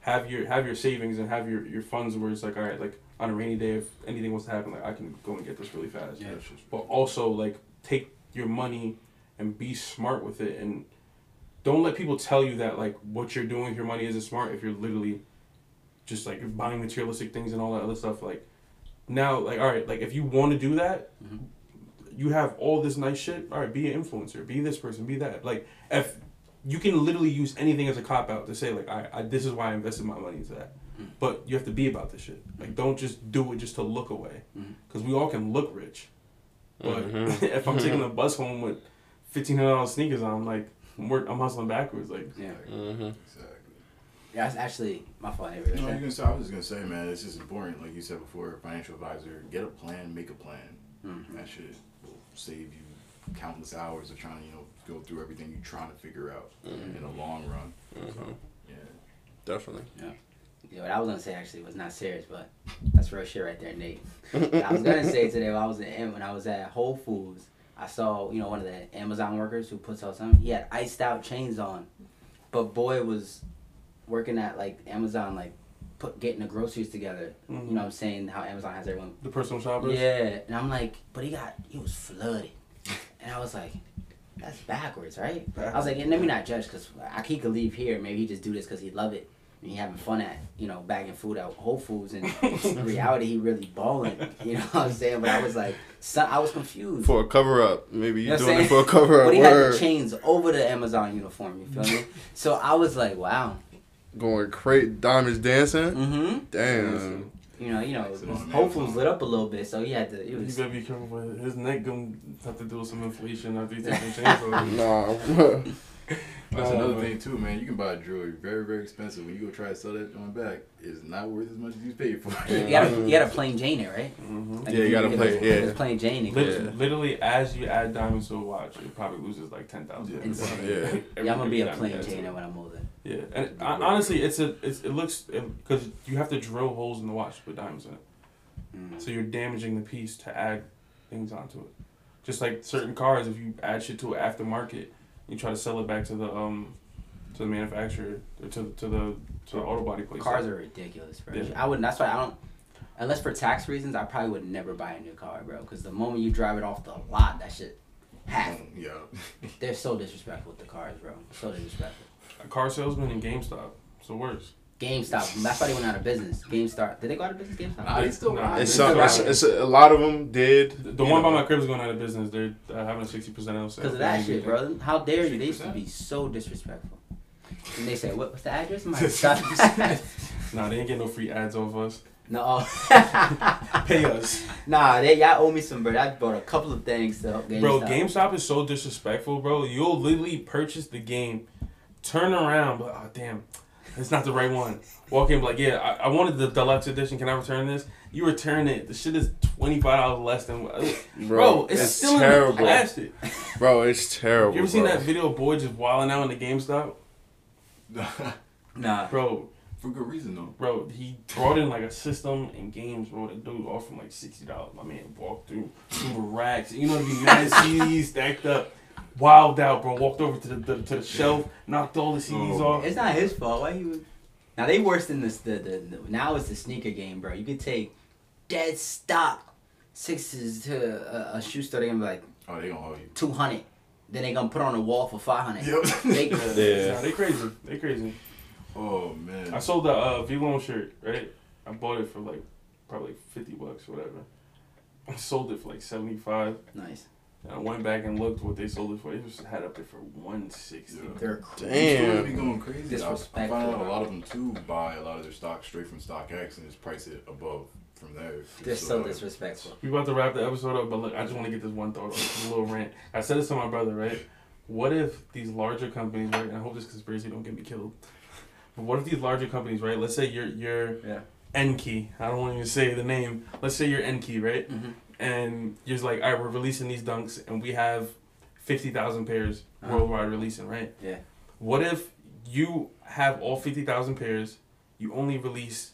have your have your savings and have your your funds where it's like all right, like on a rainy day, if anything was to happen, like I can go and get this really fast. Yeah. But also like take your money and be smart with it and don't let people tell you that like what you're doing with your money isn't smart if you're literally just like buying materialistic things and all that other stuff like now like all right like if you want to do that Mhm. you have all this nice shit all right be an influencer be this person be that like if you can literally use anything as a cop out to say like I, I this is why I invested my money into that Mhm. but you have to be about this shit like don't just do it just to look away because we all can look rich but Mhm. if I'm taking the bus home with fifteen hundred dollars sneakers on, like I'm, work, I'm hustling backwards. Like Yeah. Mm-hmm. Exactly. Yeah, that's actually my fault. Avery. No, you can say, I was just gonna say, man, it's just important. Like you said before, financial advisor, get a plan, make a plan. Mhm. That shit will save you countless hours of trying to, you know, go through everything you're trying to figure out in the long run. Mhm. Yeah. Definitely. Yeah, what I was gonna say actually was not serious, but that's real shit right there, Nate. I was gonna say today when I was in, when I was at Whole Foods, I saw you know one of the Amazon workers who puts out something. He had iced out chains on, but boy was working at like Amazon, like put getting the groceries together. You mm-hmm. know what I'm saying? How Amazon has everyone. the personal shoppers. Yeah, and I'm like, but he got he was flooded, and I was like. That's backwards, right? I was like, and let me not judge, cause I, he could leave here. Maybe he just do this cause he love it. And he having fun at, you know, bagging food at Whole Foods. And in reality, he really balling. You know what I'm saying? But I was like, son, I was confused. For a cover up, maybe You you know doing it for a cover up. but up. he had the chains over the Amazon uniform. You feel me? So I was like, wow. Going crazy, diamonds dancing. Mm-hmm. Damn. You know, you know, It's on Whole Foods Amazon. lit up a little bit, so he had to. It You was, better be careful with it. his neck. Gonna have to do with some inflation after he takes some chains off. Nah. That's another thing too, man. You can buy jewelry very, very expensive. When you go try to sell that on back, it's not worth as much as you paid for you it. gotta, you gotta plain Jane it, right? hmm Like, Yeah, you gotta if play- it's- yeah. if It's plain Jane. it Lit- goes- literally, as you add diamonds to a watch, it probably loses like ten thousand. Yeah. Yeah. Yeah, I'm gonna be a plain Jane when I'm older. Yeah, and honestly, it's a it's, it looks because you have to drill holes in the watch to put diamonds in it, Mm. so you're damaging the piece to add things onto it. Just like certain cars, if you add shit to it aftermarket, you try to sell it back to the um to the manufacturer or to to the to the auto body place. Cars are ridiculous, bro. Yeah. I wouldn't. That's why I don't. Unless for tax reasons, I probably would never buy a new car, bro. Because the moment you drive it off the lot, that shit half. yeah. They're so disrespectful with the cars, bro. So disrespectful. A car salesman in GameStop. It's the worst. GameStop. That's why they went out of business. GameStop. Did they go out of business? GameStop. Nah, they still Nah. It's It's some. a It's, it's a, a lot of them did. The, the you one by my crib is going out of business. They're uh, having a sixty percent off sale. Because of that shit, bro. How dare you? They used to be so disrespectful. And they said, what, what's the address? I'm like, "Stop." Nah, they ain't getting no free ads off us. no. Pay us, nah, they y'all owe me some, bro. I bought a couple of things to GameStop. bro. GameStop is so disrespectful, bro. You'll literally purchase the game, turn around, but oh damn, it's not the right one. Walk in, like, yeah, I, I wanted the deluxe edition. Can I return this? You return it. The shit is twenty five dollars less than. Bro, bro it's, still in the terrible. plastic. Bro, it's terrible. You ever seen bro. that video of boy just wilding out in the GameStop? Nah. Bro, For good reason though. bro, he brought in like a system and games, bro. The dude offered like sixty dollars. My man walked through some racks. You know, to be mad CDs stacked up, wild out, bro. Walked over to the, the to the shelf, knocked all the CDs Oh. off. It's not his fault. Why you? Now they worse than this. The, the, the now it's the sneaker game, bro. You could take dead stock sixes to a, a shoe store. They gonna be like Oh, they gonna hold you. two hundred. Then they gonna put on a wall for five hundred. Yep. They, Yeah. Nah, they crazy. They crazy. Oh man. I sold the uh, V-Lone shirt, right? I bought it for like probably fifty bucks or whatever. I sold it for like seventy five. nice. And I went back and looked what they sold it for. It was had up there for one sixty. Yeah. They're crazy. Damn. Be going crazy. I, I Disrespectful. found out a lot of them too buy a lot of their stock straight from StockX and just price it above from there. They're so uh, disrespectful. We about to wrap the episode up, but look, I just want to get this one thought off, a little rant. I said this to my brother, right? what if these larger companies, right? And I hope this conspiracy don't get me killed. But what if these larger companies, right? Let's say you're you're Yeah. Enki. I don't want you to say the name. Let's say you're Enki, right? Mhm. And you're like, all right, we're releasing these dunks, and we have fifty thousand pairs Uh-huh. worldwide releasing, right? Yeah. What if you have all fifty thousand pairs? You only release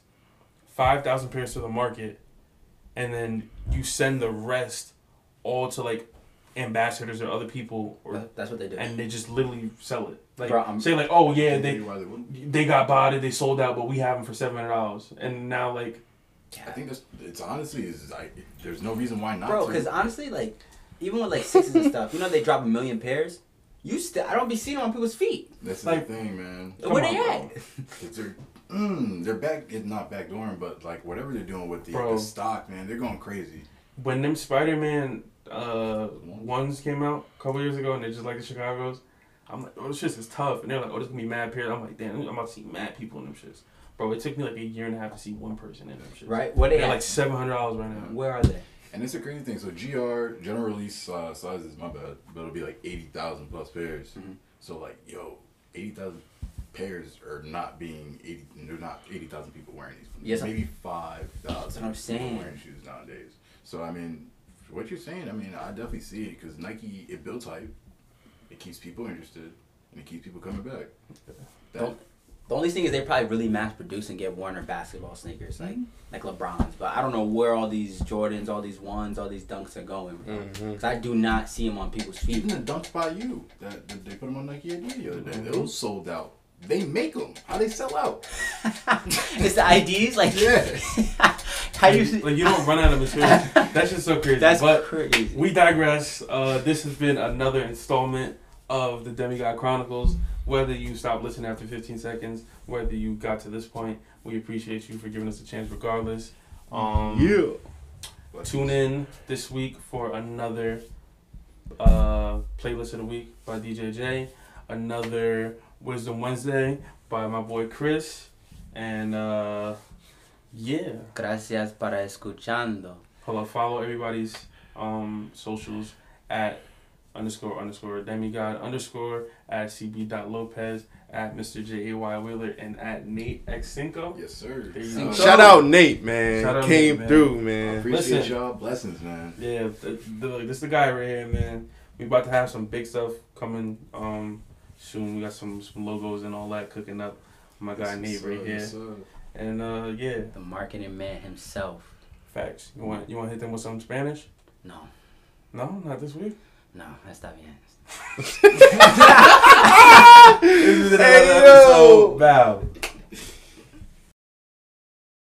five thousand pairs to the market, and then you send the rest all to like ambassadors or other people, or That's what they do. and they just literally sell it. Like Bro, I'm- say like, oh yeah, they why they wouldn't. they got botted, they sold out, but we have them for seven hundred dollars, and now like I think that's it's honestly is like there's no reason why not. Bro, because honestly, like, even with like sixes and stuff, you know, they drop a million pairs. You still, I don't be seeing them on people's feet. that's like- the thing, man. Where they at? It's they're, mm, they're back. It's not backdooring, but like whatever they're doing with the, Bro. the stock, man, they're going crazy. when them Spider Man uh ones came out a couple years ago, and they just like the Chicago's. I'm like, oh, this shit is tough, and they're like, oh, this gonna be mad pairs. I'm like, damn, I'm about to see mad people in them shits. Bro, it took me like a year and a half to see one person in them shits. Right? What they They're at? like seven hundred dollars right now. Where are they? And it's a crazy thing. So GR general release uh, sizes, my bad, but it'll be like eighty thousand plus pairs. Mhm. So like, yo, eighty thousand pairs are not being eighty. They're not eighty thousand people wearing these. Yes, maybe five thousand. I'm saying. wearing shoes nowadays. So I mean, what you're saying, I mean, I definitely see it because Nike it builds hype. It keeps people interested and it keeps people coming back. That, Don't- The only thing is they probably really mass produce and get Warner basketball sneakers like like LeBron's. But I don't know where all these Jordans, all these ones, all these dunks are going. Mhm. Cause I do not see them on people's feet. even the dunks by you that, that they put them on Nike ID the other day, Mm-hmm. those sold out. They make them. How they sell out? it's the IDs, like Yeah. how you? Like you don't run out of material. That's just so crazy. That's but crazy. we digress. Uh, this has been another installment of the Demigod Chronicles. Whether you stop listening after 15 seconds, whether you got to this point, we appreciate you for giving us a chance regardless. Um, Tune in this week for another uh, playlist of the week by DJ J, another Wisdom Wednesday by my boy Chris, and uh, yeah, Gracias para escuchando. hold up, follow everybody's um, socials at underscore underscore demigod underscore at cb.lopez at Mr. J A Y Wheeler and at Nate X Cinco. Yes, sir. There you So, go. Shout out Nate, man. Shout out Came Nate, man. through, I man. appreciate Listen. y'all. Blessings, man. Yeah, the, the, this the guy right here, man. We about to have some big stuff coming um soon. We got some some logos and all that cooking up. My guy Yes, Nate sir, right here, yes, and uh yeah, The marketing man himself. facts. You want you want to hit them with some Spanish? No, No, not this week. no, está bien. This is Hey, another yo. episode. Bow.